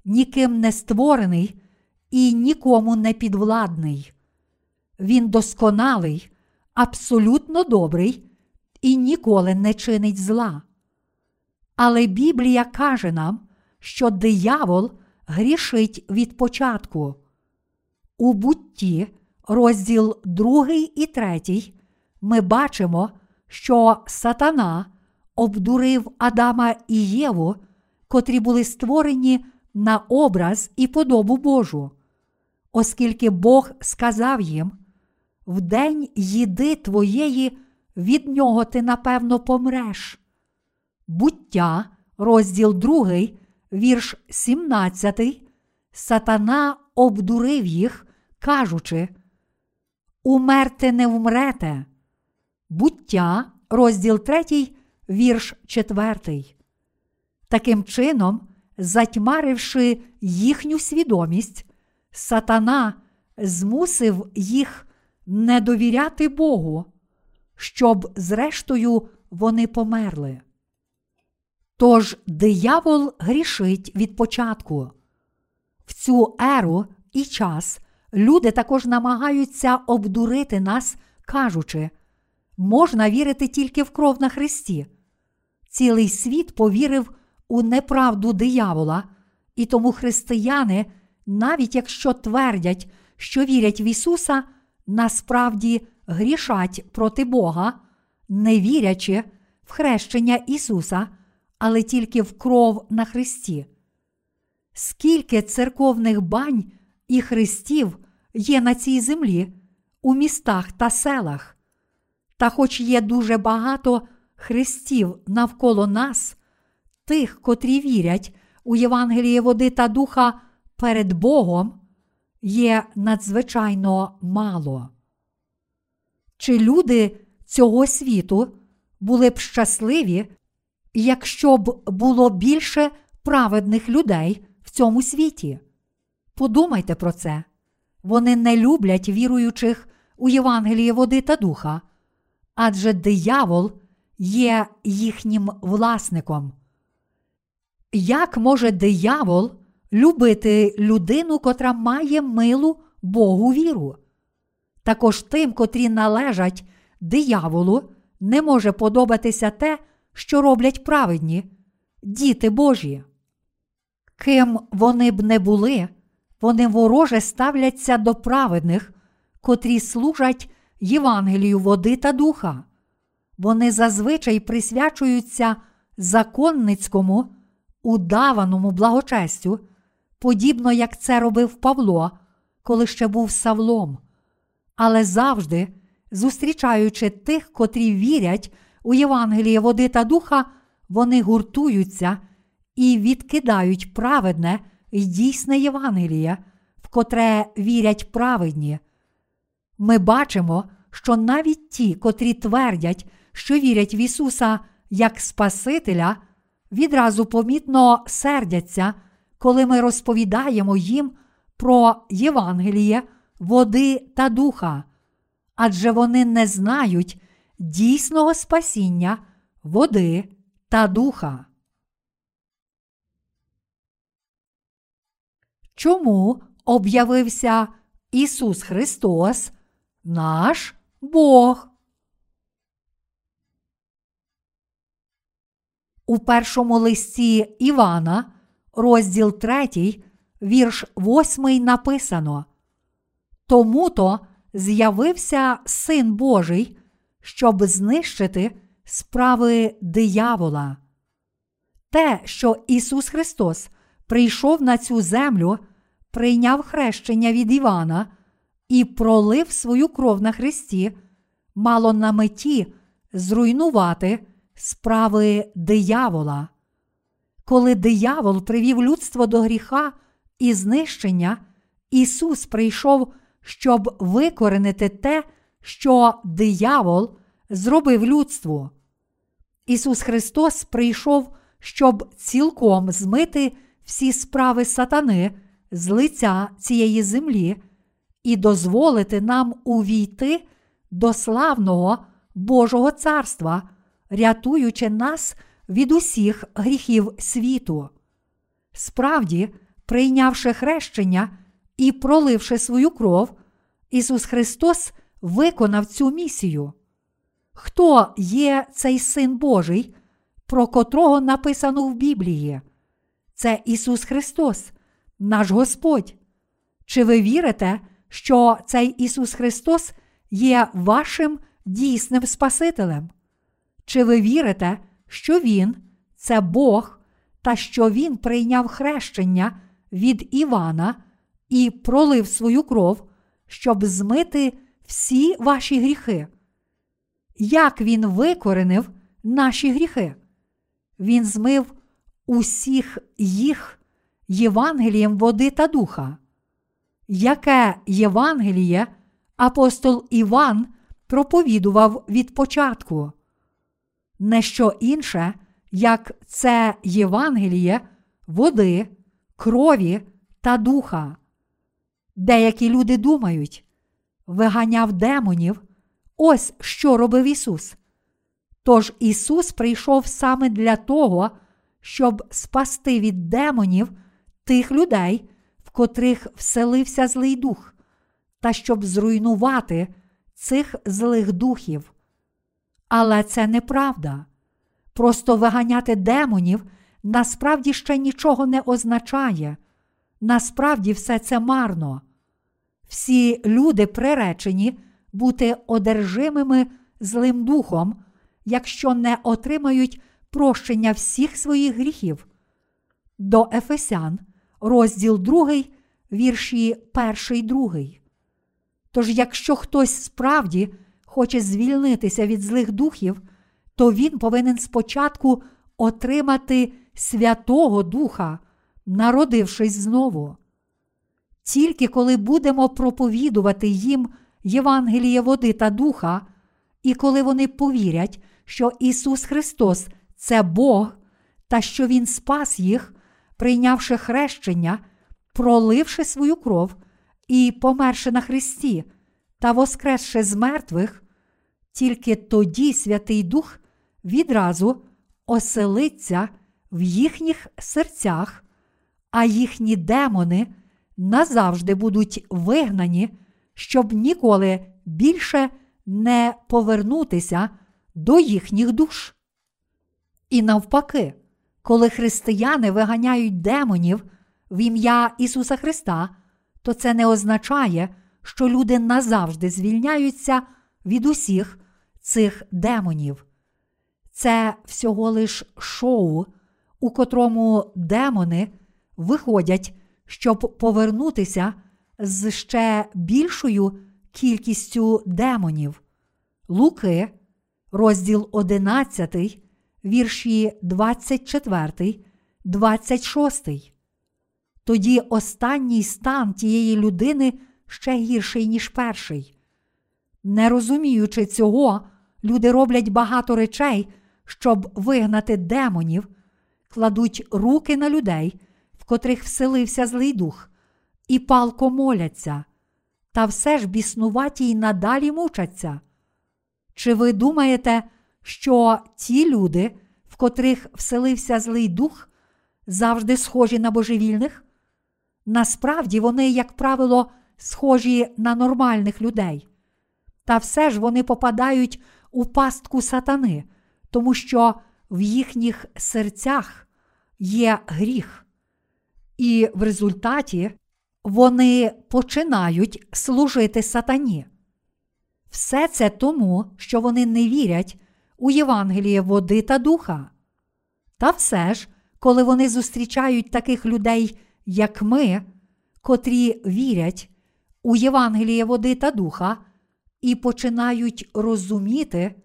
ніким не створений і нікому не підвладний. Він досконалий, абсолютно добрий і ніколи не чинить зла. Але Біблія каже нам, що диявол грішить від початку. У бутті, розділ 2 і 3, ми бачимо, що сатана обдурив Адама і Єву, котрі були створені на образ і подобу Божу, оскільки Бог сказав їм: в день їди твоєї, від нього ти напевно помреш. Буття, розділ 2, вірш 17, Сатана обдурив їх, кажучи: Умерти не вмрете. Буття, розділ 3, вірш 4. Таким чином, затьмаривши їхню свідомість, сатана змусив їх не довіряти Богу, щоб, зрештою, вони померли. Тож диявол грішить від початку. В цю еру і час люди також намагаються обдурити нас, кажучи, можна вірити тільки в кров на Христі. Цілий світ повірив у неправду диявола, і тому християни, навіть якщо твердять, що вірять в Ісуса, насправді грішать проти Бога, не вірячи в хрещення Ісуса але тільки в кров на Христі. Скільки церковних бань і хрестів є на цій землі, у містах та селах. Та, хоч є дуже багато хрестів навколо нас, тих, котрі вірять у Євангеліє води та духа перед Богом, є надзвичайно мало. Чи люди цього світу були б щасливі, якщо б було більше праведних людей в цьому світі? Подумайте про це. Вони не люблять віруючих у Євангеліє води та духа, адже диявол є їхнім власником. Як може диявол любити людину, котра має милу Богу віру? Також тим, котрі належать дияволу, не може подобатися те, що роблять праведні, діти Божі. Ким вони б не були, вони вороже ставляться до праведних, котрі служать Євангелію води та духа. Вони зазвичай присвячуються законницькому, удаваному благочестю, подібно як це робив Павло, коли ще був Савлом. Але завжди, зустрічаючи тих, котрі вірять у Євангеліє води та духа, вони гуртуються і відкидають праведне і дійсне Євангеліє, в котре вірять праведні. Ми бачимо, що навіть ті, котрі твердять, що вірять в Ісуса як Спасителя, відразу помітно сердяться, коли ми розповідаємо їм про Євангеліє, води та духа, адже вони не знають дійсного спасіння, води та духа. Чому об'явився Ісус Христос, наш Бог? У першому листі Івана, розділ 3, вірш 8 написано. Тому то з'явився Син Божий, щоб знищити справи диявола. Те, що Ісус Христос прийшов на цю землю, прийняв хрещення від Івана і пролив свою кров на Христі, мало на меті зруйнувати справи диявола. Коли диявол привів людство до гріха і знищення, Ісус прийшов, щоб викоренити те, що диявол зробив людству. Ісус Христос прийшов, щоб цілком змити всі справи сатани з лиця цієї землі і дозволити нам увійти до славного Божого царства, рятуючи нас від усіх гріхів світу. Справді, прийнявши хрещення і проливши свою кров, Ісус Христос виконав цю місію. Хто є цей Син Божий, про котрого написано в Біблії? Це Ісус Христос, наш Господь. Чи ви вірите, що цей Ісус Христос є вашим дійсним Спасителем? Чи ви вірите, що Він це Бог, та що Він прийняв хрещення від Івана і пролив свою кров, щоб змити всі ваші гріхи? Як Він викоренив наші гріхи? Він змив усіх їх Євангелієм води та духа. Яке Євангеліє апостол Іван проповідував від початку? Не що інше, як це Євангеліє води, крові та духа. Деякі люди думають, виганяв демонів, ось що робив Ісус. Тож Ісус прийшов саме для того, щоб спасти від демонів тих людей, в котрих вселився злий дух, та щоб зруйнувати цих злих духів. Але це неправда. Просто виганяти демонів насправді ще нічого не означає. Насправді все це марно. Всі люди приречені бути одержимими злим духом, якщо не отримають прощення всіх своїх гріхів. До Ефесян, розділ 2, вірші 1, 2. Тож, якщо хтось справді хоче звільнитися від злих духів, то він повинен спочатку отримати Святого Духа, народившись знову. Тільки коли будемо проповідувати їм Євангеліє води та духа, і коли вони повірять, що Ісус Христос це Бог, та що Він спас їх, прийнявши хрещення, проливши свою кров і померши на Христі та воскресши з мертвих, тільки тоді Святий Дух відразу оселиться в їхніх серцях, а їхні демони назавжди будуть вигнані, щоб ніколи більше не повернутися до їхніх душ. І навпаки, коли християни виганяють демонів в ім'я Ісуса Христа, то це не означає, що люди назавжди звільняються від усіх цих демонів. Це всього лиш шоу, у котрому демони виходять, щоб повернутися з ще більшою кількістю демонів. Луки, розділ 11, вірші 24, 26. Тоді останній стан тієї людини ще гірший, ніж перший. Не розуміючи цього, люди роблять багато речей, щоб вигнати демонів, кладуть руки на людей, в котрих вселився злий дух, і палко моляться, та все ж біснуваті й надалі мучаться. Чи ви думаєте, що ті люди, в котрих вселився злий дух, завжди схожі на божевільних? Насправді вони, як правило, схожі на нормальних людей. Та все ж вони попадають у пастку сатани, тому що в їхніх серцях є гріх. І в результаті вони починають служити сатані. Все це тому, що вони не вірять у Євангеліє води та духа. Та все ж, коли вони зустрічають таких людей, як ми, котрі вірять у Євангеліє води та духа, і починають розуміти,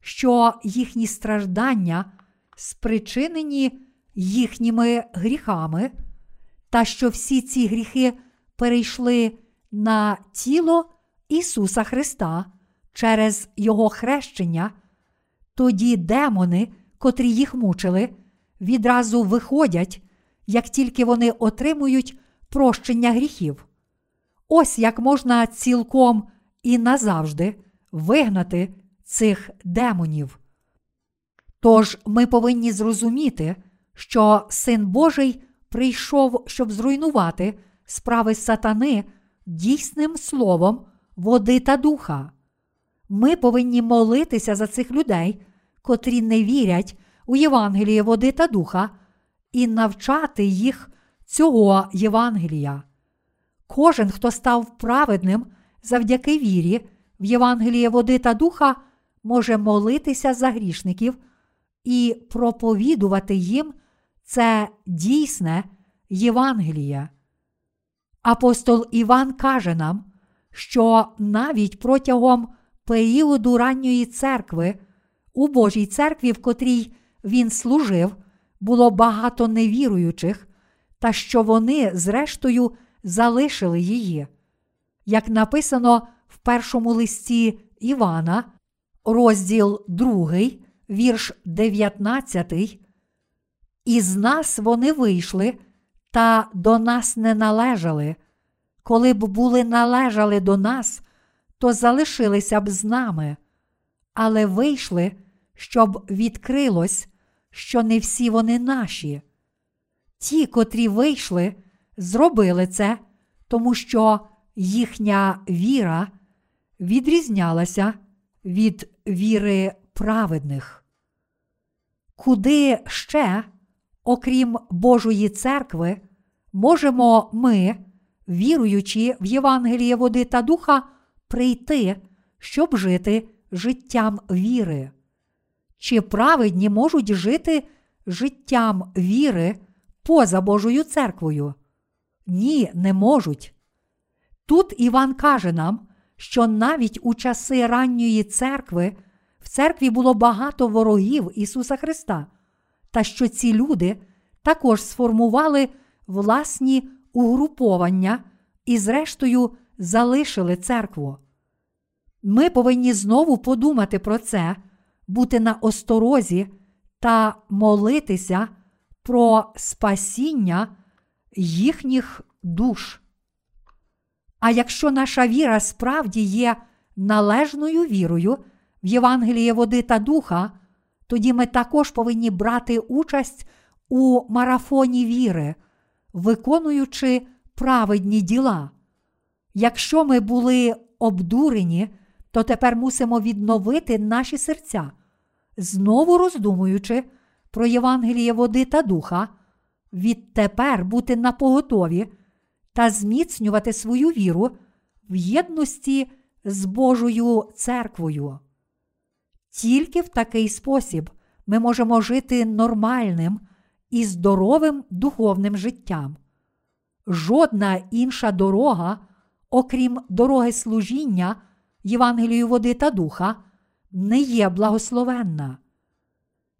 що їхні страждання спричинені їхніми гріхами, та що всі ці гріхи перейшли на тіло Ісуса Христа через Його хрещення, тоді демони, котрі їх мучили, відразу виходять, як тільки вони отримують прощення гріхів. Ось як можна цілком і назавжди вигнати цих демонів. Тож ми повинні зрозуміти, що Син Божий прийшов, щоб зруйнувати справи сатани дійсним словом води та духа. Ми повинні молитися за цих людей, котрі не вірять у Євангеліє води та духа, і навчати їх цього Євангелія. Кожен, хто став праведним завдяки вірі в Євангеліє води та духа, може молитися за грішників і проповідувати їм це дійсне Євангеліє. Апостол Іван каже нам, що навіть протягом періоду ранньої церкви у Божій церкві, в котрій він служив, було багато невіруючих, та що вони, зрештою, залишили її. Як написано в першому листі Івана, розділ 2, вірш 19, із нас вони вийшли та до нас не належали. Коли б були належали до нас, то залишилися б з нами, але вийшли, щоб відкрилось, що не всі вони наші. Ті, котрі вийшли, зробили це, тому що їхня віра відрізнялася від віри праведних. Куди ще, окрім Божої церкви, можемо ми, віруючи в Євангеліє води та духа, прийти, щоб жити життям віри? чи праведні можуть жити життям віри поза Божою церквою? Ні, не можуть. Тут Іван каже нам, що навіть у часи ранньої церкви в церкві було багато ворогів Ісуса Христа, та що ці люди також сформували власні угруповання і, зрештою, залишили церкву. Ми повинні знову подумати про це, бути на осторозі та молитися про спасіння їхніх душ. А якщо наша віра справді є належною вірою в Євангеліє води та духа, тоді ми також повинні брати участь у марафоні віри, виконуючи праведні діла. Якщо ми були обдурені, то тепер мусимо відновити наші серця, знову роздумуючи про Євангеліє води та духа, відтепер бути напоготові та зміцнювати свою віру в єдності з Божою церквою. Тільки в такий спосіб ми можемо жити нормальним і здоровим духовним життям. Жодна інша дорога, окрім дороги служіння Євангелію води та духа, не є благословенна.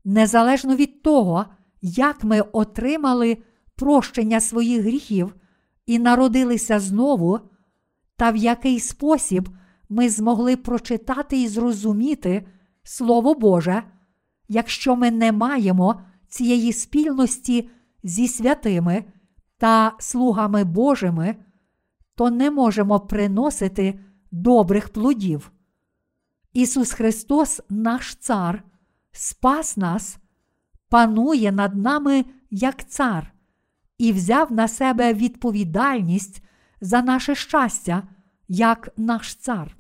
Незалежно від того, як ми отримали прощення своїх гріхів і народилися знову, та в який спосіб ми змогли прочитати і зрозуміти Слово Боже, якщо ми не маємо цієї спільності зі святими та слугами Божими, то не можемо приносити добрих плодів. Ісус Христос, наш Цар, спас нас, панує над нами як цар і взяв на себе відповідальність за наше щастя, як наш цар.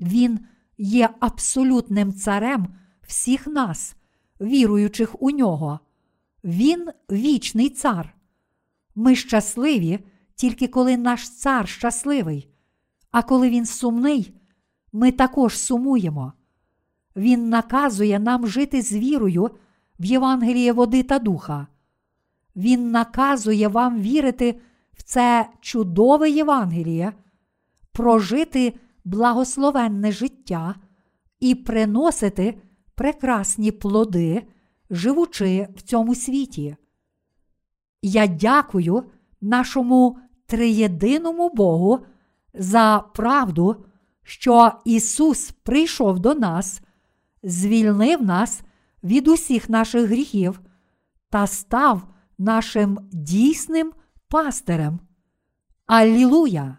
Він є абсолютним царем всіх нас, віруючих у нього. Він вічний цар. Ми щасливі тільки коли наш цар щасливий, а коли він сумний, ми також сумуємо. Він наказує нам жити з вірою в Євангеліє води та духа. Він наказує вам вірити в це чудове Євангеліє, прожити благословенне життя і приносити прекрасні плоди, живучи в цьому світі. Я дякую нашому триєдиному Богу за правду, що Ісус прийшов до нас, звільнив нас від усіх наших гріхів та став нашим дійсним пастирем. Аллилуйя!